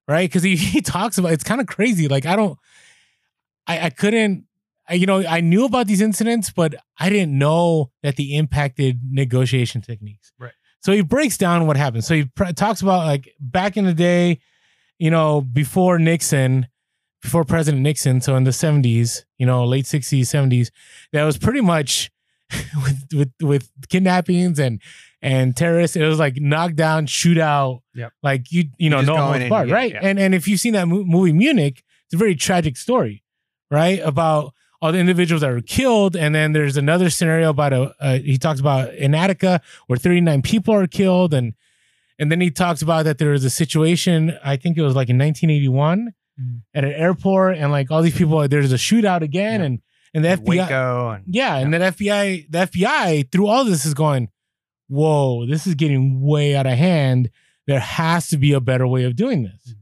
right? Because he, he talks about it's kind of crazy. Like I don't, I I couldn't, you know, I knew about these incidents, but I didn't know that they impacted negotiation techniques. Right. So he breaks down what happened. So he pr- talks about like back in the day, you know, before Nixon, before President Nixon, so in the seventies, you know, late sixties, seventies, that was pretty much with with with kidnappings and and terrorists. It was like knockdown, shootout. Yep. Like you, you know, no holds barred, right? yeah. And and if you've seen that mo- movie Munich, it's a very tragic story, right? About all the individuals that were killed, and then there's another scenario about a. Uh, he talks about in Attica where 39 people are killed, and and then he talks about that there was a situation. I think it was like in 1981 Mhm. at an airport, and like all these people, there's a shootout again, Yeah. and and the FBI, and yeah, and the FBI, the FBI through all this is going, whoa, this is getting way out of hand. There has to be a better way of doing this. Mhm.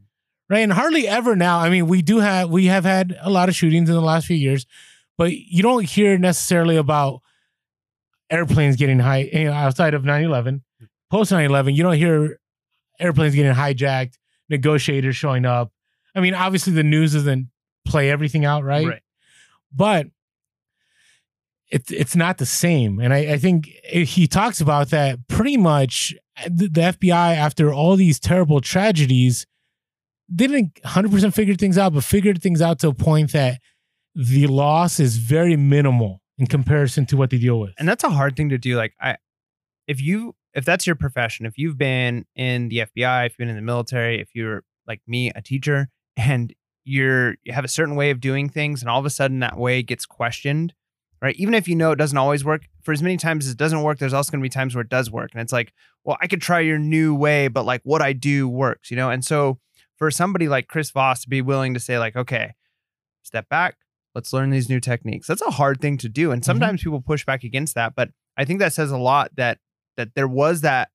Right. And hardly ever now. I mean, we do have we have had a lot of shootings in the last few years, but you don't hear necessarily about airplanes getting high eh, you know, outside of 9-11. Post 9-11, you don't hear airplanes getting hijacked, negotiators showing up. I mean, obviously the news doesn't play everything out, right? right. but it's it's not the same. And I, I think he talks about that pretty much. The, the FBI, after all these terrible tragedies, didn't 100% figure things out, but figured things out to a point that the loss is very minimal in comparison to what they deal with. and that's a hard thing to do like i if you if that's your profession if you've been in the fbi if you've been in the military if you're like me a teacher and you're you have a certain way of doing things and all of a sudden that way gets questioned right? Even if you know it doesn't always work for as many times as it doesn't work there's also going to be times where it does work and it's like well i could try your new way but like what i do works you know? And so for somebody like chris voss to be willing to say like okay step back let's learn these new techniques. That's a hard thing to do and sometimes people push back against that but i think that says a lot that that there was that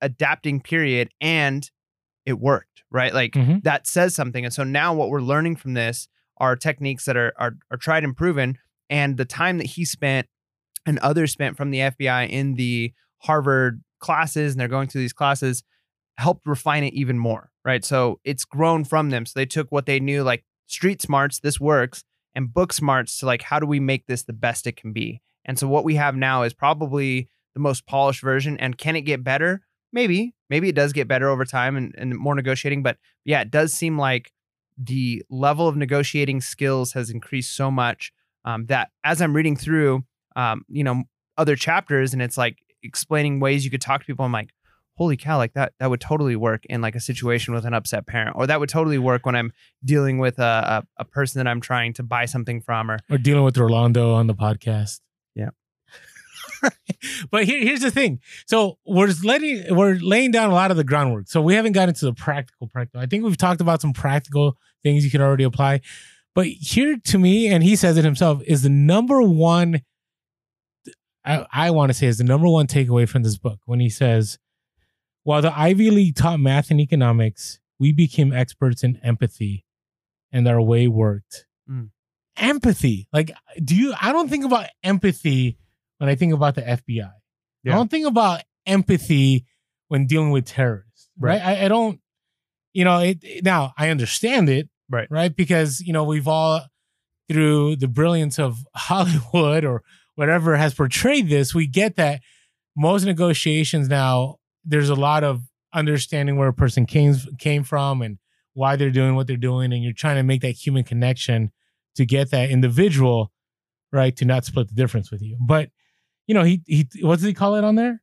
adapting period and it worked right? Like Mhm. that says something and so now what we're learning from this are techniques that are are, are tried and proven and the time that he spent and others spent from the fbi in the harvard classes and they're going through these classes helped refine it even more right? So it's grown from them so they took what they knew like street smarts this works and book smarts to like how do we make this the best it can be? And so what we have now is probably the most polished version and can it get better? Maybe. Maybe it does get better over time and, and more negotiating but yeah it does seem like the level of negotiating skills has increased so much um, that as i'm reading through um, you know other chapters and it's like explaining ways you could talk to people i'm like holy cow like that that would totally work in like a situation with an upset parent or that would totally work when i'm dealing with a, a, a person that i'm trying to buy something from or We're dealing with Rolando on the podcast. Yeah. but here, here's the thing. So we're just letting we're laying down a lot of the groundwork. So we haven't gotten to the practical practical. I think we've talked about some practical things you can already apply. But here to me, and he says it himself, is the number one. I, I want to say is the number one takeaway from this book when he says, while the Ivy League taught math and economics, we became experts in empathy, and our way worked. Mm. Empathy, like, do you? I don't think about empathy when I think about the FBI. Yeah. I don't think about empathy when dealing with terrorists, right? Right. I, I don't, you know, it, it- now I understand it, Right. Right. Because, you know, we've all, through the brilliance of Hollywood or whatever has portrayed this, we get that most negotiations now, there's a lot of understanding where a person came, came from and why they're doing what they're doing. And you're trying to make that human connection to get that individual, right, to not split the difference with you. But, you know, he, he, what does he call it on there?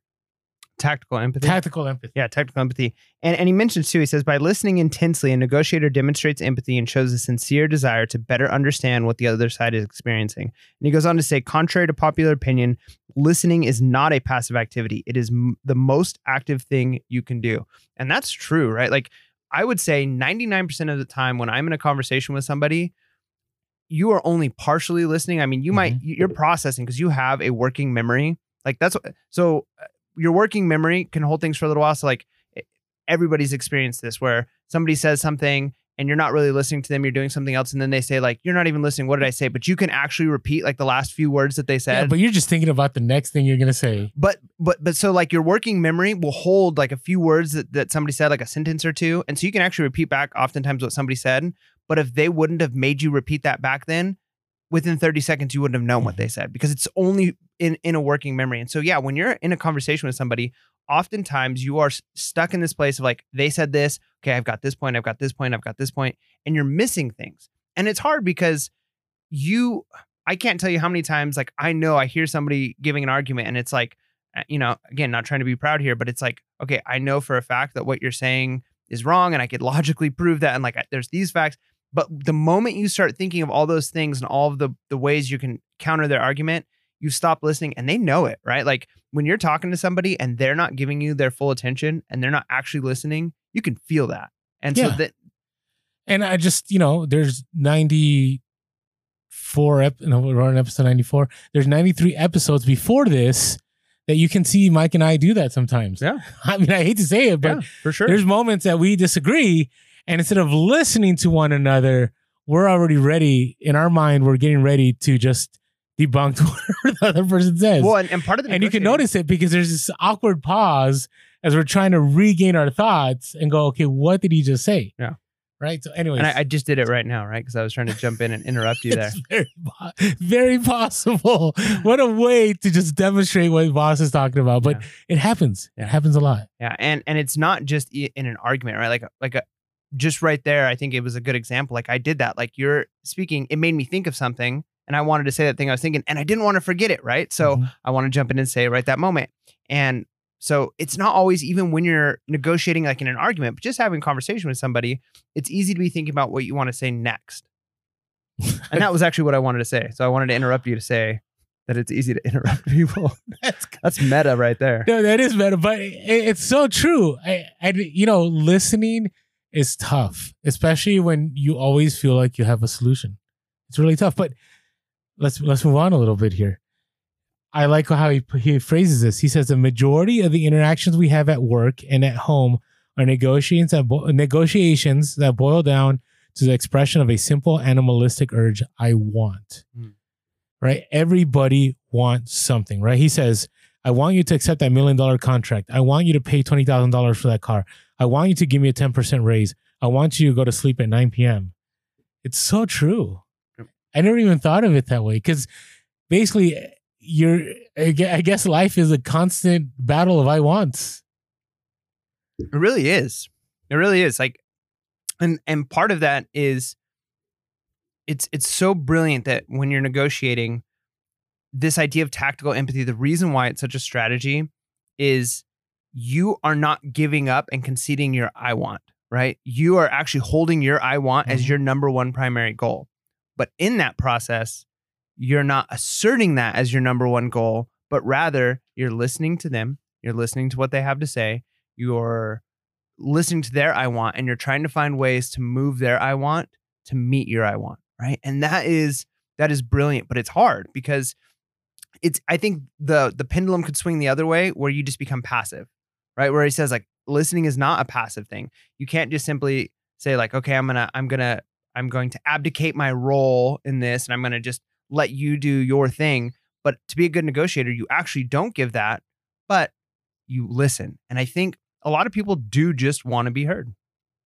Tactical empathy. Tactical empathy. Yeah, tactical empathy. And and he mentions too, he says, by listening intensely, a negotiator demonstrates empathy and shows a sincere desire to better understand what the other side is experiencing. And he goes on to say, contrary to popular opinion, listening is not a passive activity. It is m- the most active thing you can do. And that's true, right? Like I would say 99% of the time when I'm in a conversation with somebody, you are only partially listening. I mean, you might you're processing because you have a working memory. Like that's what so uh, your working memory can hold things for a little while. So like everybody's experienced this where somebody says something and you're not really listening to them, you're doing something else, and then they say, like, you're not even listening. What did I say? But you can actually repeat like the last few words that they said. Yeah, but you're just thinking about the next thing you're gonna say. but but but so like your working memory will hold like a few words that, that somebody said like a sentence or two and so you can actually repeat back oftentimes what somebody said but if they wouldn't have made you repeat that back then within 30 seconds you wouldn't have known what they said because it's only in in a working memory and so yeah when you're in a conversation with somebody oftentimes you are stuck in this place of like they said this okay i've got this point i've got this point i've got this point and you're missing things and it's hard because you i can't tell you how many times like i know i hear somebody giving an argument and it's like uh, you know, again, not trying to be proud here, but it's like, okay, I know for a fact that what you're saying is wrong and I could logically prove that. And like, there's these facts. But the moment you start thinking of all those things and all of the, the ways you can counter their argument, you stop listening and they know it, right? Like when you're talking to somebody and they're not giving you their full attention and they're not actually listening, you can feel that. And so that, And I just, you know, there's 94 ep no, we're on episode 94. There's 93 episodes before this that you can see Mike and I do that sometimes. Yeah. I mean, I hate to say it, but yeah, for sure. there's moments that we disagree and instead of listening to one another, we're already ready in our mind, we're getting ready to just debunk whatever the other person says. Well, and, and part of the and you can notice it because there's this awkward pause as we're trying to regain our thoughts and go, okay, what did he just say? Yeah. Right. So, anyways, and I, I just did it right now, right? Because I was trying to jump in and interrupt you there. very, very possible. what a way to just demonstrate what Voss is talking about. But Yeah. it happens. It happens a lot. Yeah, and and it's not just in an argument, right? Like like a, just right there, I think it was a good example. Like I did that. Like you're speaking, it made me think of something, and I wanted to say that thing I was thinking, and I didn't want to forget it, right? So Mhm. I want to jump in and say right that moment. And so it's not always even when you're negotiating like in an argument, but just having a conversation with somebody, it's easy to be thinking about what you want to say next. And that was actually what I wanted to say. So I wanted to interrupt you to say that it's easy to interrupt people. That's That's meta right there. no, that is meta, but it, it's so true. I, I, you know, listening is tough, especially when you always feel like you have a solution. It's really tough. But let's let's move on a little bit here. I like how he he phrases this. He says the majority of the interactions we have at work and at home are negotiations that bo- negotiations that boil down to the expression of a simple animalistic urge: "I want." Hmm. Right? Everybody wants something. Right? He says. I want you to accept that million dollar contract. I want you to pay $20,000 for that car. I want you to give me a 10% raise. I want you to go to sleep at 9 p.m. It's so true. I never even thought of it that way because basically, eh, you're, I I guess life is a constant battle of I wants. It really is. It really is. Like and and part of that is it's it's so brilliant that when you're negotiating this idea of tactical empathy, the reason why it's such a strategy is you are not giving up and conceding your I want, right? You are actually holding your I want as Mhm. your number one primary goal. But in that process, you're not asserting that as your number one goal, but rather you're listening to them, you're listening to what they have to say, you're listening to their I want, and you're trying to find ways to move their I want to meet your I want. right? And that is that is brilliant, but it's hard because it's I think the the pendulum could swing the other way where you just become passive, right? Where he says like listening is not a passive thing. You can't just simply say like, okay, I'm gonna I'm gonna I'm going to abdicate my role in this and I'm gonna just let you do your thing. But to be a good negotiator, you actually don't give that, but you listen. And I think a lot of people do just want to be heard.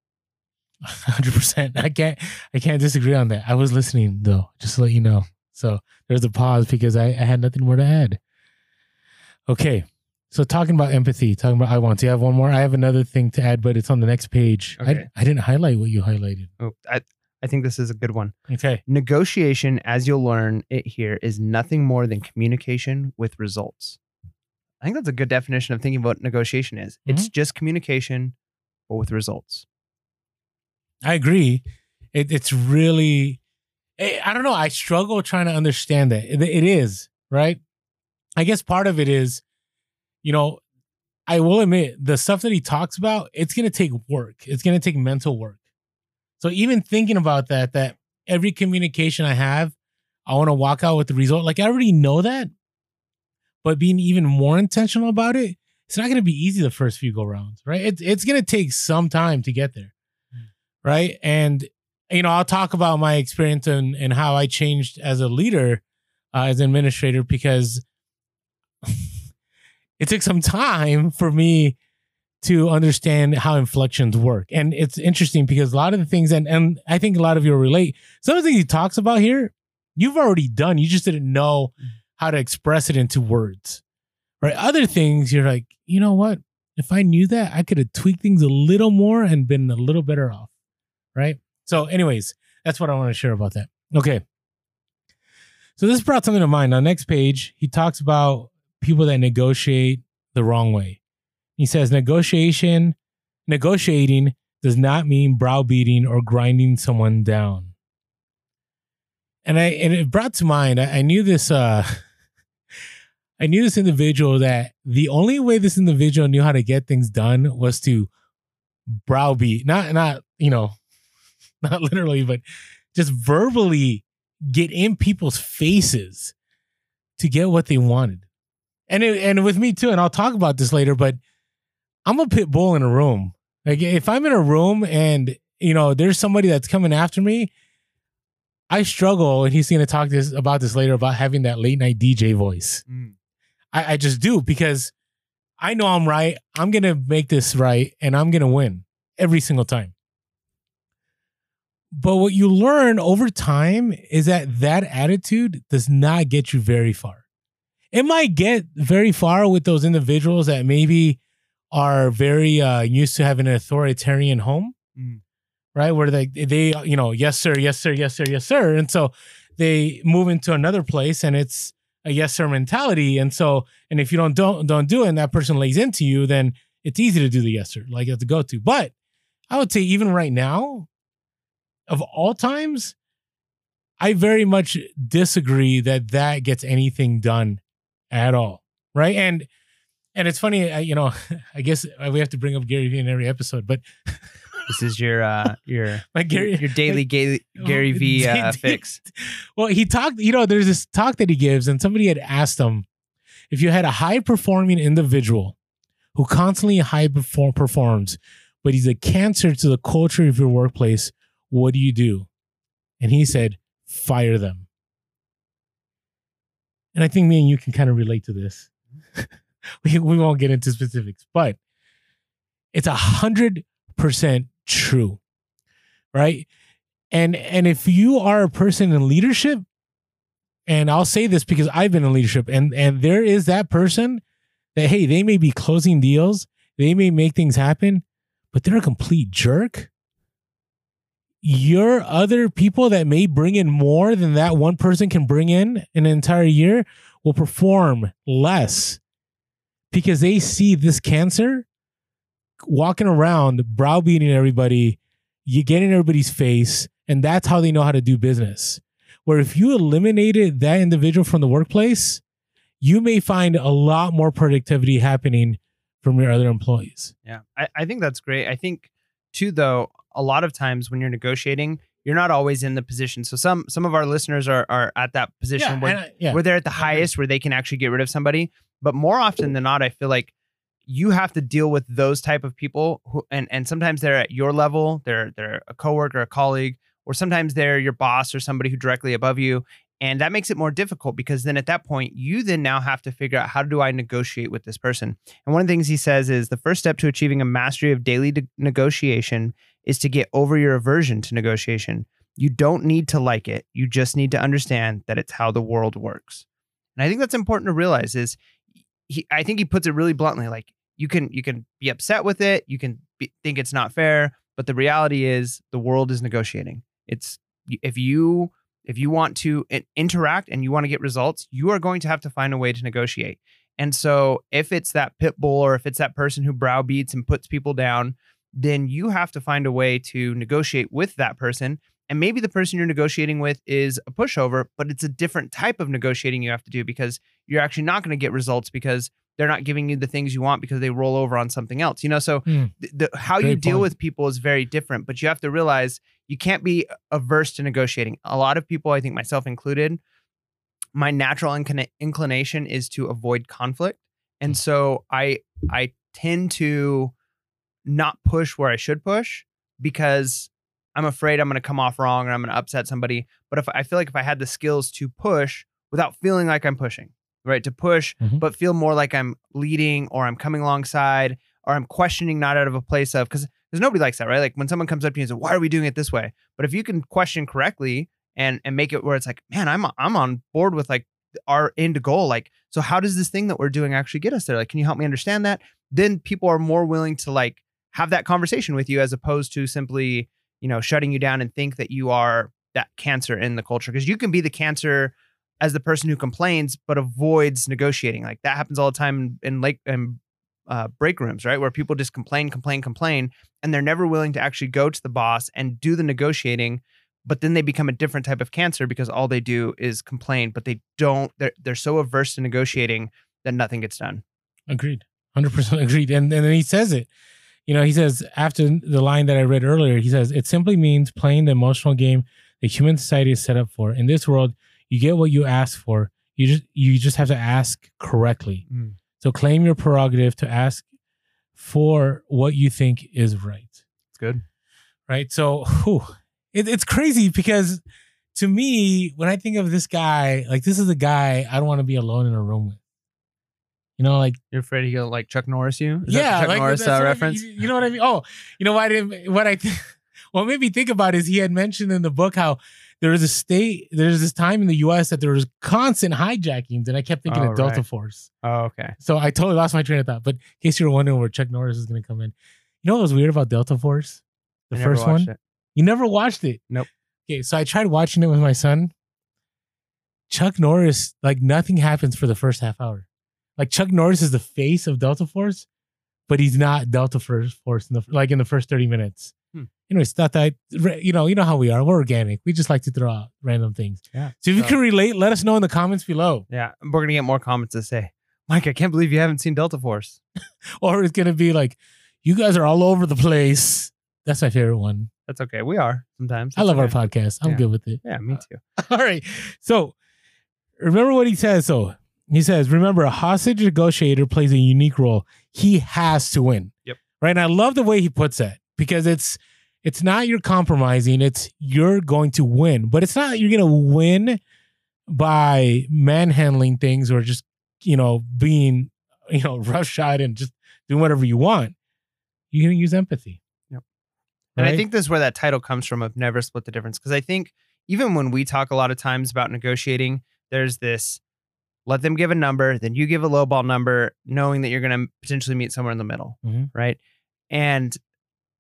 Hundred percent. I can't. I can't disagree on that. I was listening though, just to let you know. So there's a pause because I, I had nothing more to add. Okay, so talking about empathy, talking about I want to have one more. I have another thing to add, but it's on the next page. Okay. I, I didn't highlight what you highlighted. Oh, I, I think this is a good one. Okay. Negotiation, as you'll learn it here, is nothing more than communication with results. I think that's a good definition of thinking about negotiation is. Mm-hmm. It's just communication, but with results. I agree. It, it's really, I I don't know. I struggle trying to understand that. It, it is, right? I guess part of it is, you know, I will admit the stuff that he talks about, it's going to take work. It's going to take mental work. So even thinking about that, that every communication I have, I want to walk out with the result. Like I already know that, but being even more intentional about it, it's not going to be easy the first few go rounds, right? It's it's going to take some time to get there, right? And you know, I'll talk about my experience and and how I changed as a leader, uh, as an administrator, because it took some time for me to understand how inflections work. And it's interesting because a lot of the things, and, and I think a lot of you relate, some of the things he talks about here, you've already done. You just didn't know how to express it into words. Right. Other things, you're like, you know what? If I knew that, I could have tweaked things a little more and been a little better off. Right. So, anyways, that's what I want to share about that. Okay. So this brought something to mind. On next page, he talks about people that negotiate the wrong way. He says negotiation, negotiating does not mean browbeating or grinding someone down. And I and it brought to mind, I, I knew this uh I knew this individual that the only way this individual knew how to get things done was to browbeat, not not, you know, not literally, but just verbally get in people's faces to get what they wanted. And it, and with me too, and I'll talk about this later, but I'm a pit bull in a room. Like if I'm in a room and you know there's somebody that's coming after me, I struggle, and he's going to talk this about this later about having that late night DJ voice. Mm. I, I just do because I know I'm right. I'm going to make this right, and I'm going to win every single time. But what you learn over time is that that attitude does not get you very far. It might get very far with those individuals that maybe are very uh, used to having an authoritarian home, Mm. right? Where they they you know yes sir, yes sir, yes sir, yes sir, and so they move into another place and it's a yes sir mentality, and so and if you don't don't don't do it, and that person lays into you, then it's easy to do the yes sir, like you have to go to. But I would say even right now, of all times, I very much disagree that that gets anything done at all, right? And and it's funny, I, you know, I guess we have to bring up Gary Vee in every episode, but This is your uh your my Gary, your daily Gary, Gary V uh, fix. Well, he talked, you know, there's this talk that he gives, and somebody had asked him if you had a high performing individual who constantly high perform, performs, but he's a cancer to the culture of your workplace, what do you do? And he said, fire them. And I think me and you can kind of relate to this. we, we won't get into specifics, but it's a hundred percent true. Right. And and if you are a person in leadership, and I'll say this because I've been in leadership, and and there is that person that hey, they may be closing deals, they may make things happen, but they're a complete jerk. Your other people that may bring in more than that one person can bring in an entire year will perform less because they see this cancer walking around browbeating everybody you get in everybody's face and that's how they know how to do business where if you eliminated that individual from the workplace you may find a lot more productivity happening from your other employees Yeah, I, I think that's great. I think too, though, a lot of times when you're negotiating, you're not always in the position. So some some of our listeners are are at that position Yeah, where I- yeah. where they're at the highest where they can actually get rid of somebody. But more often than not, I feel like you have to deal with those type of people who and and sometimes they're at your level, they're they're a coworker, a colleague, or sometimes they're your boss or somebody who directly above you. And that makes it more difficult because then at that point, you then now have to figure out how do I negotiate with this person. And one of the things he says is the first step to achieving a mastery of daily de- negotiation is to get over your aversion to negotiation. You don't need to like it. You just need to understand that it's how the world works. And I think that's important to realize is he, I think he puts it really bluntly like you can you can be upset with it, you can be, think it's not fair, but the reality is the world is negotiating. It's if you if you want to interact and you want to get results, you are going to have to find a way to negotiate. And so if it's that pit bull or if it's that person who browbeats and puts people down, then you have to find a way to negotiate with that person. And maybe the person you're negotiating with is a pushover, but it's a different type of negotiating you have to do because you're actually not going to get results because they're not giving you the things you want because they roll over on something else. You know, so Hmm. th- the, how you deal point. with people is very different, but you have to realize you can't be averse to negotiating. A lot of people, I think myself included, my natural inclina- inclination is to avoid conflict. And so I I tend to not push where I should push because I'm afraid I'm going to come off wrong or I'm going to upset somebody. But if I feel like if I had the skills to push without feeling like I'm pushing, right? To push, Mhm. but feel more like I'm leading or I'm coming alongside or I'm questioning, not out of a place of because because nobody likes that, right? Like when someone comes up to you and says, "Why are we doing it this way?" But if you can question correctly and and make it where it's like, "Man, I'm I'm on board with like our end goal. Like, so how does this thing that we're doing actually get us there? Like, can you help me understand that?" Then people are more willing to like have that conversation with you as opposed to simply, you know, shutting you down and think that you are that cancer in the culture because you can be the cancer as the person who complains but avoids negotiating. Like that happens all the time in, like in uh, break rooms, right? Where people just complain, complain, complain, and they're never willing to actually go to the boss and do the negotiating. But then they become a different type of cancer because all they do is complain, but they don't. They're they're so averse to negotiating that nothing gets done. Agreed. 100% agreed. And, and then he says it. You know, he says, after the line that I read earlier, he says, it simply means playing the emotional game that human society is set up for. In this world, you get what you ask for. You just you just have to ask correctly. Mm. So claim your prerogative to ask for what you think is right. It's good. Right. So whew, it, it's crazy because to me, when I think of this guy, like this is a guy I don't want to be alone in a room with. You know, like You're afraid he'll like Chuck Norris you? Is yeah, Chuck like Norris uh, reference. You, you know what I mean? Oh, you know what I didn't. What I th- what made me think about is he had mentioned in the book how there was a state, there's this time in the U.S. that there was constant hijackings, and I kept thinking Oh, of Delta right. Force. Oh, okay. So I totally lost my train of thought. But in case you were wondering where Chuck Norris is going to come in, you know what was weird about Delta Force? The I first one. it. You never watched it. Nope. Okay, so I tried watching it with my son. Chuck Norris, like nothing happens for the first half hour. Like Chuck Norris is the face of Delta Force, but he's not Delta Force Force in the like in the first thirty minutes. Hmm. Anyways, thought that you know you know how we are. We're organic. We just like to throw out random things. Yeah. So if you So- can relate, let us know in the comments below. Yeah, we're gonna get more comments to say, Mike, I can't believe you haven't seen Delta Force. Or it's gonna be like, you guys are all over the place. That's my favorite one. That's okay. We are sometimes. I love okay. our podcast. I'm Yeah. good with it. Yeah, me too. All right. So remember what he says. So he says, remember, a hostage negotiator plays a unique role. He has to win. Yep. Right. And I love the way he puts that because it's it's not you're compromising, it's you're going to win. But it's not you're gonna win by manhandling things or just, you know, being, you know, roughshod and just doing whatever you want. You're gonna use empathy. Yep. And I think this is where that title comes from of never split the difference. Because I think even when we talk a lot of times about negotiating, there's this let them give a number, then you give a lowball number, knowing that you're going to potentially meet somewhere in the middle. Mhm. Right. And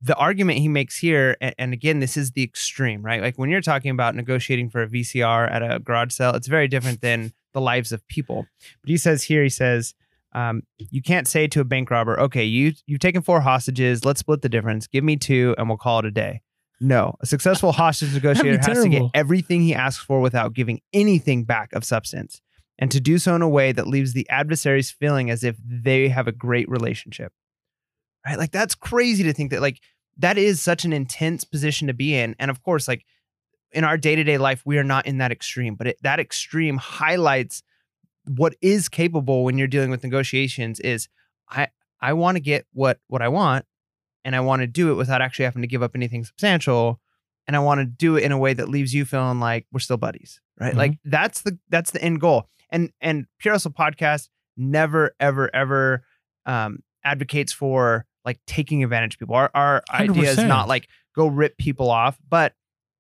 the argument he makes here, and, again, this is the extreme, right? Like when you're talking about negotiating for a VCR at a garage sale, it's very different than the lives of people. But he says here, he says, um, you can't say to a bank robber, okay, you you've taken four hostages, let's split the difference. Give me two and we'll call it a day. No, a successful hostage negotiator has to get everything he asks for without giving anything back of substance, and to do so in a way that leaves the adversaries feeling as if they have a great relationship. Right? Like that's crazy to think that like that is such an intense position to be in. And of course, like in our day-to-day life we are not in that extreme but it, that extreme highlights what is capable when you're dealing with negotiations is i i want to get what what i want and i want to do it without actually having to give up anything substantial and i want to do it in a way that leaves you feeling like we're still buddies right Mhm. like that's the that's the end goal and and pure hustle podcast never ever ever um advocates for like taking advantage of people our, our idea is not like go rip people off but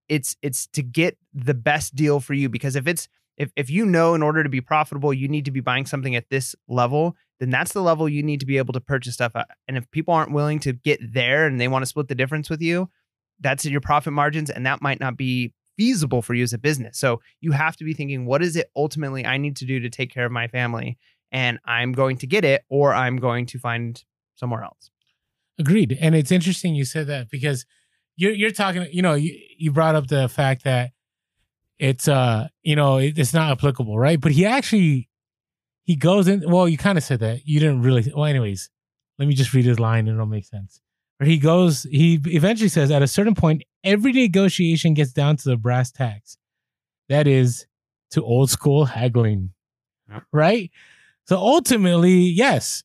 it's it's to get the best deal for you because if it's if if you know in order to be profitable you need to be buying something at this level then that's the level you need to be able to purchase stuff at. and if people aren't willing to get there and they want to split the difference with you that's your profit margins and that might not be feasible for you as a business so you have to be thinking what is it ultimately i need to do to take care of my family and i'm going to get it or i'm going to find somewhere else Agreed. And it's interesting you said that because you're you're talking, you know, you, you brought up the fact that it's uh, you know, it, it's not applicable, right? But he actually he goes in well, you kind of said that. You didn't really well, anyways. Let me just read his line and it'll make sense. Where he goes, he eventually says, at a certain point, every negotiation gets down to the brass tacks. That is to old school haggling. Yep. Right? So ultimately, yes,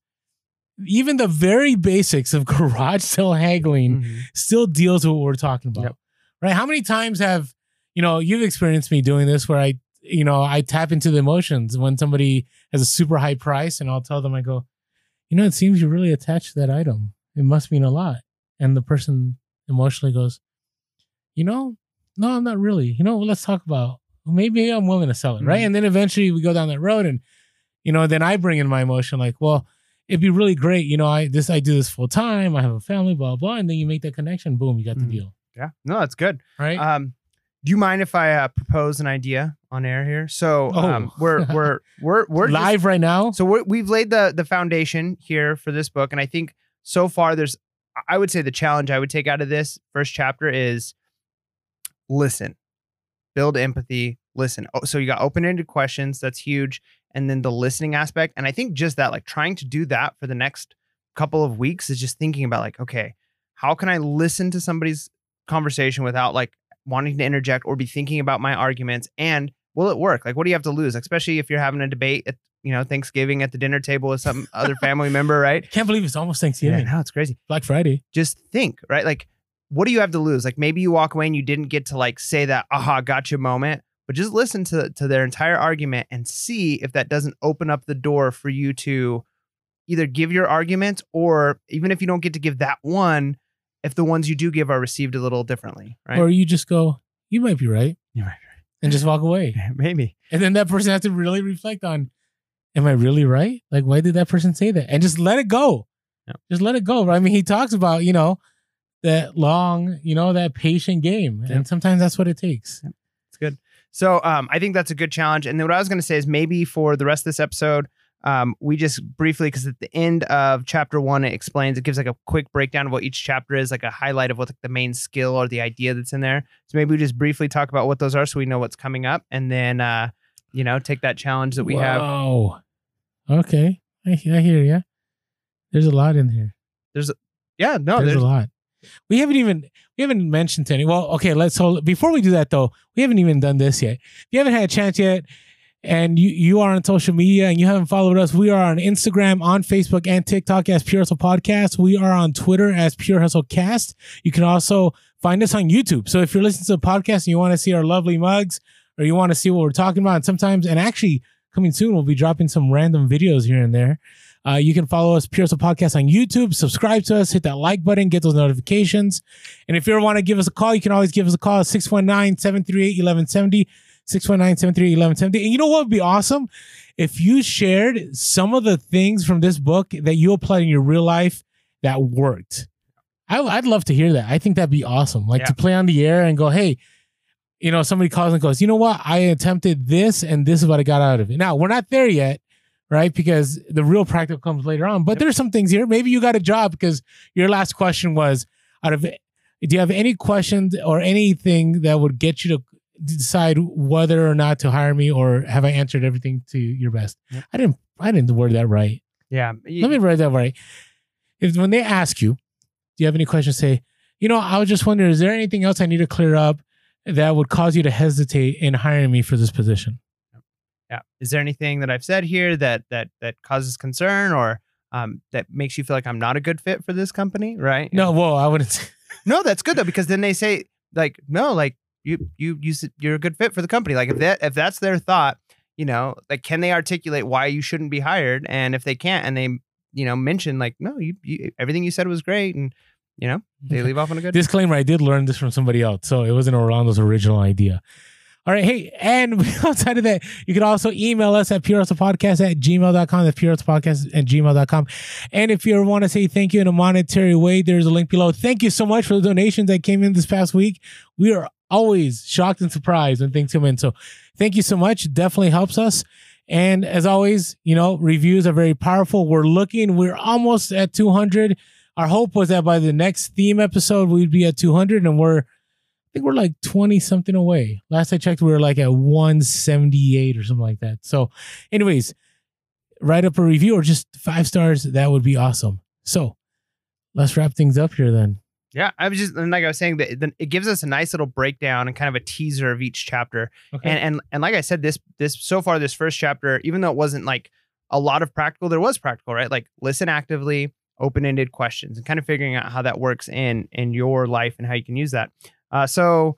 even the very basics of garage sale haggling mm-hmm. still deals with what we're talking about. Yep. Right? How many times have, you know, you've experienced me doing this where I, you know, I tap into the emotions when somebody has a super high price and I'll tell them, I go, you know, it seems you're really attached to that item. It must mean a lot. And the person emotionally goes, you know, no, I'm not really. You know, let's talk about maybe I'm willing to sell it. Right. Mhm. And then eventually we go down that road and, you know, then I bring in my emotion like, well, it'd be really great. You know, I this I do this full time. I have a family, blah blah, and then you make that connection. Boom, you got Mhm. the deal, yeah no that's good right? Um, do you mind if I uh, propose an idea on air here? So um, Oh. we're we're we're we're just- Live right now. so we're, we've laid the the foundation here for this book, and I think so far there's I would say the challenge I would take out of this first chapter is listen, build empathy, listen. Oh, so you got open ended questions, that's huge, and then the listening aspect, and I think just that, like trying to do that for the next couple of weeks is just thinking about like, okay, how can I listen to somebody's conversation without like wanting to interject or be thinking about my arguments and will it work like what do you have to lose especially if you're having a debate at you know thanksgiving at the dinner table with some other family member right Can't believe it's almost Thanksgiving. yeah no it's crazy Black Friday. just think right like what do you have to lose like maybe you walk away and you didn't get to like say that aha gotcha moment but just listen to to their entire argument and see if that doesn't open up the door for you to either give your argument or even if you don't get to give that one if the ones you do give are received a little differently right Or you just go, you might be right, You might and just walk away. maybe And then that person has to really reflect on, am I really right? Like, why did that person say that? And just let it go. Yep. Just let it go. I mean, he talks about, you know, that long, you know, that patient game. Yep. And sometimes that's what it takes. It's good. So um, I think that's a good challenge. And then what I was going to say is maybe for the rest of this episode, um, we just briefly, because at the end of chapter one, it explains, it gives like a quick breakdown of what each chapter is, like a highlight of what like, the main skill or the idea that's in there. So maybe we just briefly talk about what those are so we know what's coming up and then, uh, you know, take that challenge that we have. Oh, okay. I, I hear you. There's a lot in here. There's, a yeah, no, there's, there's, a lot. We haven't even we haven't mentioned to any. Well, okay, let's hold. Before we do that, though, we haven't even done this yet. If you haven't had a chance yet, and you you are on social media and you haven't followed us, we are on Instagram, on Facebook, and TikTok as Pure Hustle Podcast. We are on Twitter as Pure Hustle Cast. You can also find us on YouTube. So if you're listening to the podcast and you want to see our lovely mugs, or you want to see what we're talking about, and sometimes, and actually coming soon, we'll be dropping some random videos here and there. Uh, you can follow us, Pure Hustle Podcast, on YouTube. Subscribe to us, hit that like button, get those notifications. And if you ever want to give us a call, you can always give us a call at 619 738 1170. 619 738 1170. And you know what would be awesome? If you shared some of the things from this book that you applied in your real life that worked. I, I'd love to hear that. I think that'd be awesome. Like Yeah. to play on the air and go, hey, you know, somebody calls and goes, you know what? I attempted this and this is what I got out of it. Now, we're not there yet, right? Because the real practical comes later on. But Yep. there's some things here. Maybe you got a job because your last question was out of do you have any questions or anything that would get you to decide whether or not to hire me or have I answered everything to your best? Yep. I didn't I didn't word that right. yeah. Let me write that right. If when they ask you, do you have any questions, say, you know, I was just wondering, is there anything else I need to clear up? that would cause you to hesitate in hiring me for this position? Yeah. Is there anything that I've said here that that that causes concern or um, that makes you feel like I'm not a good fit for this company? Right? No, well, I wouldn't. Say, No, that's good though because then they say like, no, like you you you you're a good fit for the company. Like if that if that's their thought, you know, like can they articulate why you shouldn't be hired? And if they can't, and they you know mention like, no, you, you everything you said was great, and you know they leave off on a good. Disclaimer: I did learn this from somebody else, so it wasn't Orlando's original idea. All right, hey, and outside of that, you can also email us at podcast at gmail.com. That's podcast at gmail.com. And if you want to say thank you in a monetary way, there's a link below. Thank you so much for the donations that came in this past week. We are always shocked and surprised when things come in. So thank you so much. Definitely helps us. And as always, you know, reviews are very powerful. We're looking, we're almost at 200. Our hope was that by the next theme episode, we'd be at 200, and we're, think we're like 20 something away. Last I checked, we were like at 178 or something like that. So, anyways, write up a review or just five stars. That would be awesome. So, let's wrap things up here then. Yeah, I was just and like I was saying that then it gives us a nice little breakdown and kind of a teaser of each chapter. Okay. And and and like I said, this this so far this first chapter, even though it wasn't like a lot of practical, there was practical, right? Like listen actively, open ended questions, and kind of figuring out how that works in in your life and how you can use that. Uh, so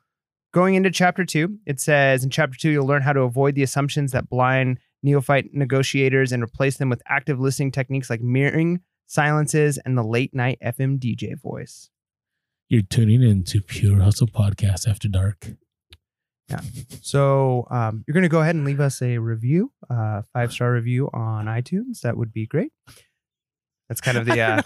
going into chapter two, it says in chapter two you'll learn how to avoid the assumptions that blind neophyte negotiators and replace them with active listening techniques like mirroring, silences, and the late night FM DJ voice. You're tuning in to Pure Hustle Podcast After Dark. Yeah. So um, you're going to go ahead and leave us a review, uh, five star review on iTunes. That would be great. That's kind of the uh,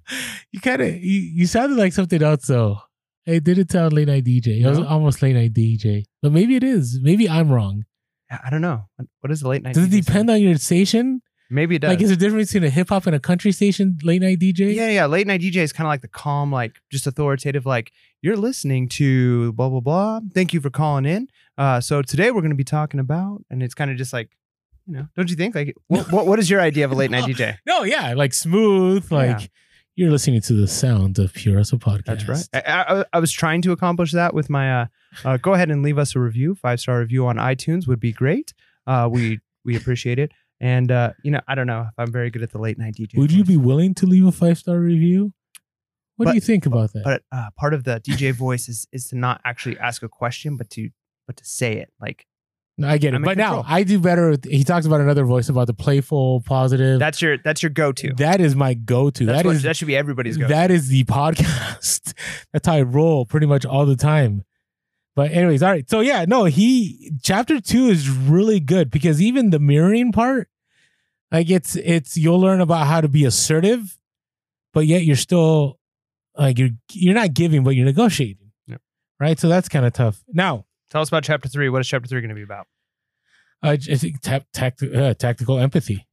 you kind of you, you sounded like something else though. It didn't sound late night DJ. It was almost late night DJ, but maybe it is. Maybe I'm wrong. I don't know What- is the late night. Does it DJ depend on your station? Maybe it does. Like, is there a difference between a hip hop and a country station late night DJ? yeah, yeah. Late night DJ is kind of like the calm, like just authoritative. Like you're listening to blah blah blah. Thank you for calling in. Uh, so today we're going to be talking about, and it's kind of just like, you know, don't you think? Like, what what, what is your idea of a late night DJ? No, yeah, like smooth. Like Yeah. You're listening to the sound of Pure Hustle Podcast. That's right. I, I, I was trying to accomplish that with my. Uh, uh, go ahead and leave us a review. Five star review on iTunes would be great. Uh, we we appreciate it. And uh, you know, I don't know if I'm very good at the late night DJ. Would you be willing to leave a five star review? What But- do you think about that? But uh, part of the DJ voice is is to not actually ask a question, but to but to say it. Like No, I get it. I'm But now. I do better. With, he talks about another voice about the playful, positive. that's your that's your go to. that is my go-to. That's That what, is that should be everybody's go. that is the podcast. That's how I roll pretty much all the time. But anyways, all right. So yeah, no, he chapter two is really good because even the mirroring part, like it's it's you'll learn about how to be assertive, but yet you're still like you're you're not giving, but you're negotiating. Yep. Right. So that's kind of tough. Now, Tell us about chapter three. What is chapter three going to be about? uh, I think uh, tactical empathy.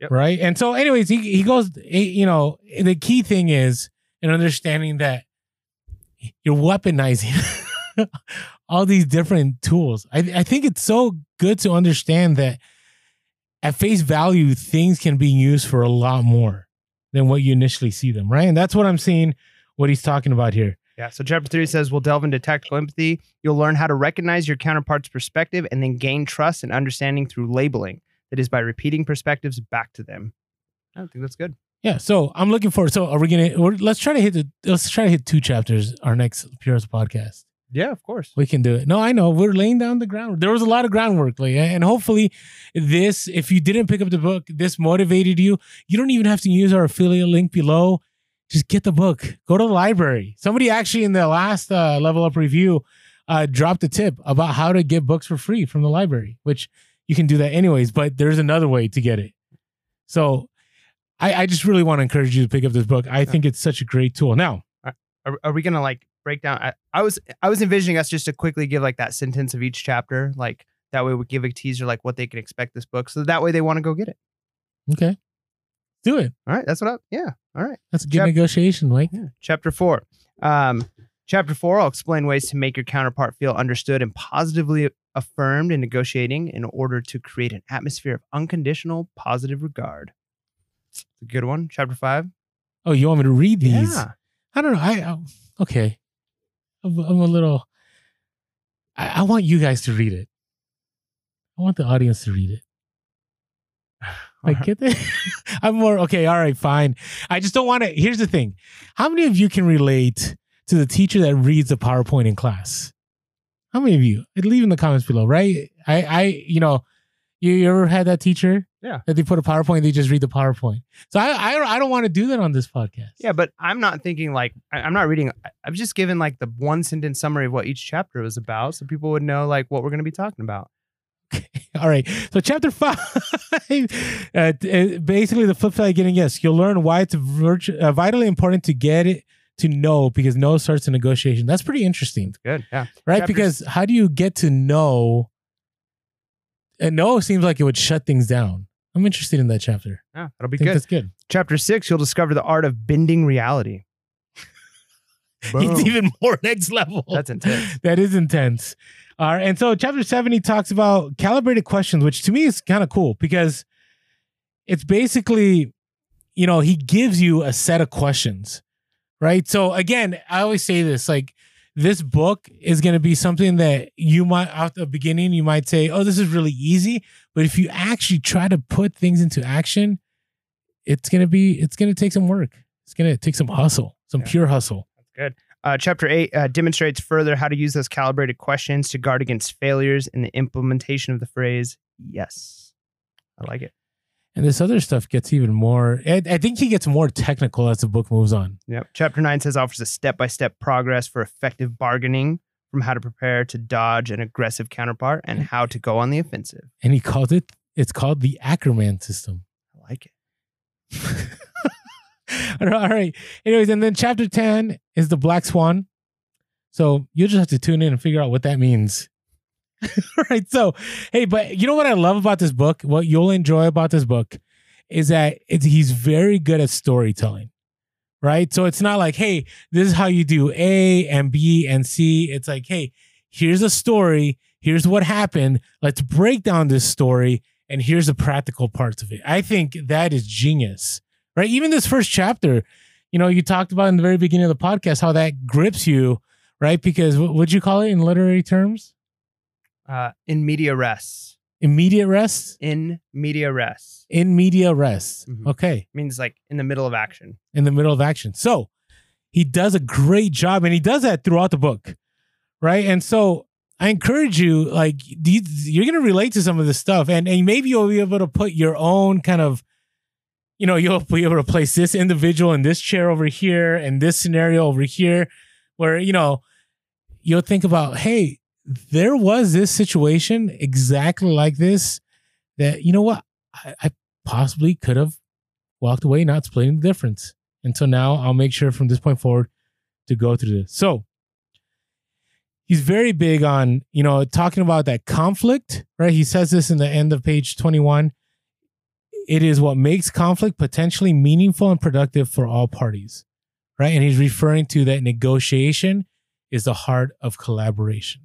Yep. Right. And so, anyways, he, he goes, he- you know, the key thing is in understanding that you're weaponizing all these different tools. I, I think it's so good to understand that at face value, things can be used for a lot more than what you initially see them. Right. And that's what I'm seeing, what he's talking about here. Yeah. So chapter three says we'll delve into tactical empathy. You'll learn how to recognize your counterpart's perspective and then gain trust and understanding through labeling. That is by repeating perspectives back to them. I think that's good. Yeah, so I'm looking forward. So are we gonna? We're, let's try to hit the. Let's try to hit two chapters. Our next Purist podcast. Yeah, of course. We can do it. No, I know we're laying down the ground. There was a lot of groundwork, like, and hopefully, this. If you didn't pick up the book, this motivated you. You don't even have to use our affiliate link below. Just get the book. Go to the library. Somebody actually in the last uh, level up review uh, dropped a tip about how to get books for free from the library, which you can do that anyways. But there's another way to get it. So, I, I just really want to encourage you to pick up this book. I think it's such a great tool. Now, Are, are we gonna like break down? I, I was I was envisioning us just to quickly give like that sentence of each chapter, like that way we give a teaser like what they can expect this book, so that way they want to go get it. okay, do it. All right, that's what I. Yeah. All right. That's a good Chap- negotiation, Mike. Yeah. Chapter four. Um, chapter four, I'll explain ways to make your counterpart feel understood and positively affirmed in negotiating in order to create an atmosphere of unconditional positive regard. It's a good one. Chapter five. Oh, you want me to read these? Yeah. I don't know. I, I okay. I'm, I'm a little. I, I want you guys to read it. I want the audience to read it. Like, uh-huh. get it? I'm more okay. All right, fine. I just don't want to. Here's the thing: How many of you can relate to the teacher that reads the PowerPoint in class? How many of you? Leave in the comments below. Right? I, I, you know, you, you ever had that teacher? Yeah. That they put a PowerPoint, they just read the PowerPoint. So I, I, I don't want to do that on this podcast. Yeah, but I'm not thinking like I- I'm not reading. I- I've just given like the one sentence summary of what each chapter was about, so people would know like what we're going to be talking about. All right. So chapter five, uh, uh, basically the flip side of getting yes, you'll learn why it's virtu- uh, vitally important to get it to know because no starts a negotiation. That's pretty interesting, Good. Yeah. right? Chapters- Because how do you get to know? And no seems like it would shut things down. I'm interested in that chapter. Yeah. That'll be good. that's good. Chapter six, you'll discover the art of bending reality. It's even more next level. That's intense. that is intense. All right. And so chapter seven, he talks about calibrated questions, which to me is kind of cool because it's basically, you know, he gives you a set of questions, right? So again, I always say this like, this book is going to be something that you might, at the beginning, you might say, oh, this is really easy. But if you actually try to put things into action, it's going to be, it's going to take some work. It's going to take some hustle, some Yeah. pure hustle. Uh, chapter eight uh, demonstrates further how to use those calibrated questions to guard against failures in the implementation of the phrase yes. I like it. And this other stuff gets even more. I, I think he gets more technical as the book moves on. Yep. Chapter nine says offers a step by step progress for effective bargaining from how to prepare to dodge an aggressive counterpart and how to go on the offensive. And he called it. It's called the Ackerman system. I like it. All right. Anyways, and then chapter ten is the Black Swan. So you just have to tune in and figure out what that means. All right. So, hey, but you know what I love about this book? What you'll enjoy about this book is that he's very good at storytelling. Right. So it's not like, hey, this is how you do A and B and C. It's like, hey, here's a story. Here's what happened. Let's break down this story. And here's the practical parts of it. I think that is genius. Right. Even this first chapter, you know, you talked about in the very beginning of the podcast how that grips you, right? Because what would you call it in literary terms? Uh, in medias res. Immediate rest? In medias res In media rest. Mhm. Okay. means like in the middle of action. in the middle of action. So he does a great job and he does that throughout the book. Right. And so I encourage you, like, you're going to relate to some of this stuff and, and maybe you'll be able to put your own kind of, you know, you'll be able to place this individual in this chair over here and this scenario over here where, you know, you'll think about, hey, there was this situation exactly like this that, you know what, I, I possibly could have walked away not splitting the difference. And so now I'll make sure from this point forward to go through this. So he's very big on, you know, talking about that conflict, right? He says this in the end of page 21. It is what makes conflict potentially meaningful and productive for all parties, right? And he's referring to that negotiation is the heart of collaboration,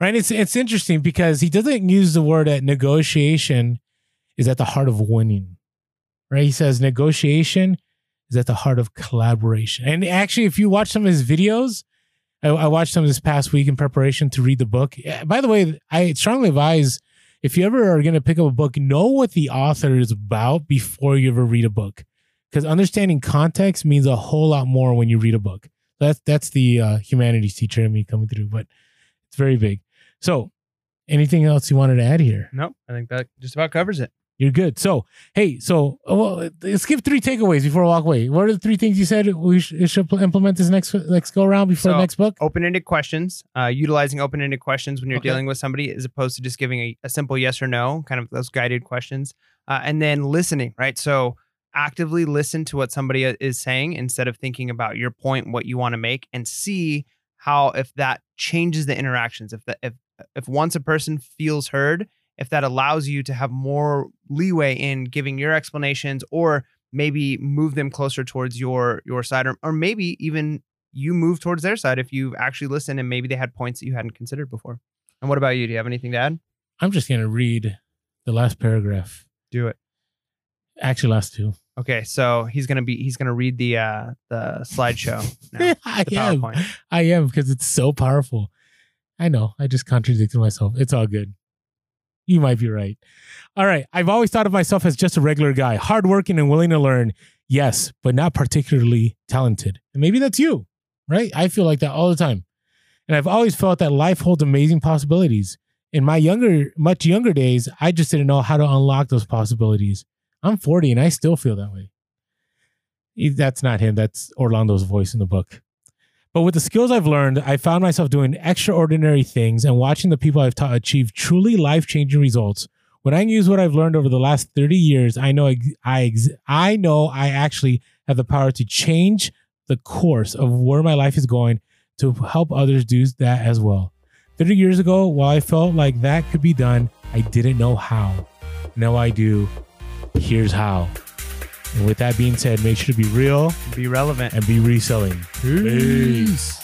right? It's it's interesting because he doesn't use the word that negotiation is at the heart of winning, right? He says negotiation is at the heart of collaboration. And actually, if you watch some of his videos, I, I watched some this past week in preparation to read the book. By the way, I strongly advise if you ever are going to pick up a book, know what the author is about before you ever read a book, because understanding context means a whole lot more when you read a book. That's that's the uh, humanities teacher in me coming through, but it's very big. So, anything else you wanted to add here? Nope. I think that just about covers it. You're good. So, hey, so uh, well, let's give three takeaways before we walk away. What are the three things you said we sh- should implement this next next go around before the next book? Open-ended questions. Uh, utilizing open-ended questions when you're Okay. dealing with somebody, as opposed to just giving a, a simple yes or no, kind of those guided questions. Uh, and then listening, right? So actively listen to what somebody is saying instead of thinking about your point, what you want to make, and see how if that changes the interactions. If that if if once a person feels heard, if that allows you to have more leeway in giving your explanations or maybe move them closer towards your your side or, or maybe even you move towards their side if you've actually listen and maybe they had points that you hadn't considered before. And what about you? Do you have anything to add? I'm just gonna read the last paragraph. Do it. Actually, last two. Okay, so he's gonna be he's gonna read the uh the slideshow now. I The am. PowerPoint. I am because it's so powerful. I know. I just contradicted myself. It's all good. You might be right. All right. I've always thought of myself as just a regular guy, hardworking and willing to learn. Yes, but not particularly talented. And maybe that's you, right? I feel like that all the time. And I've always felt that life holds amazing possibilities. In my younger, much younger days, I just didn't know how to unlock those possibilities. I'm 40 and I still feel that way. That's not him. That's Orlando's voice in the book. But with the skills I've learned, I found myself doing extraordinary things and watching the people I've taught achieve truly life changing results. When I use what I've learned over the last 30 years, I know I, I know I actually have the power to change the course of where my life is going to help others do that as well. 30 years ago, while I felt like that could be done, I didn't know how. Now I do. Here's how. And with that being said, make sure to be real, be relevant, and be reselling. Peace. Peace.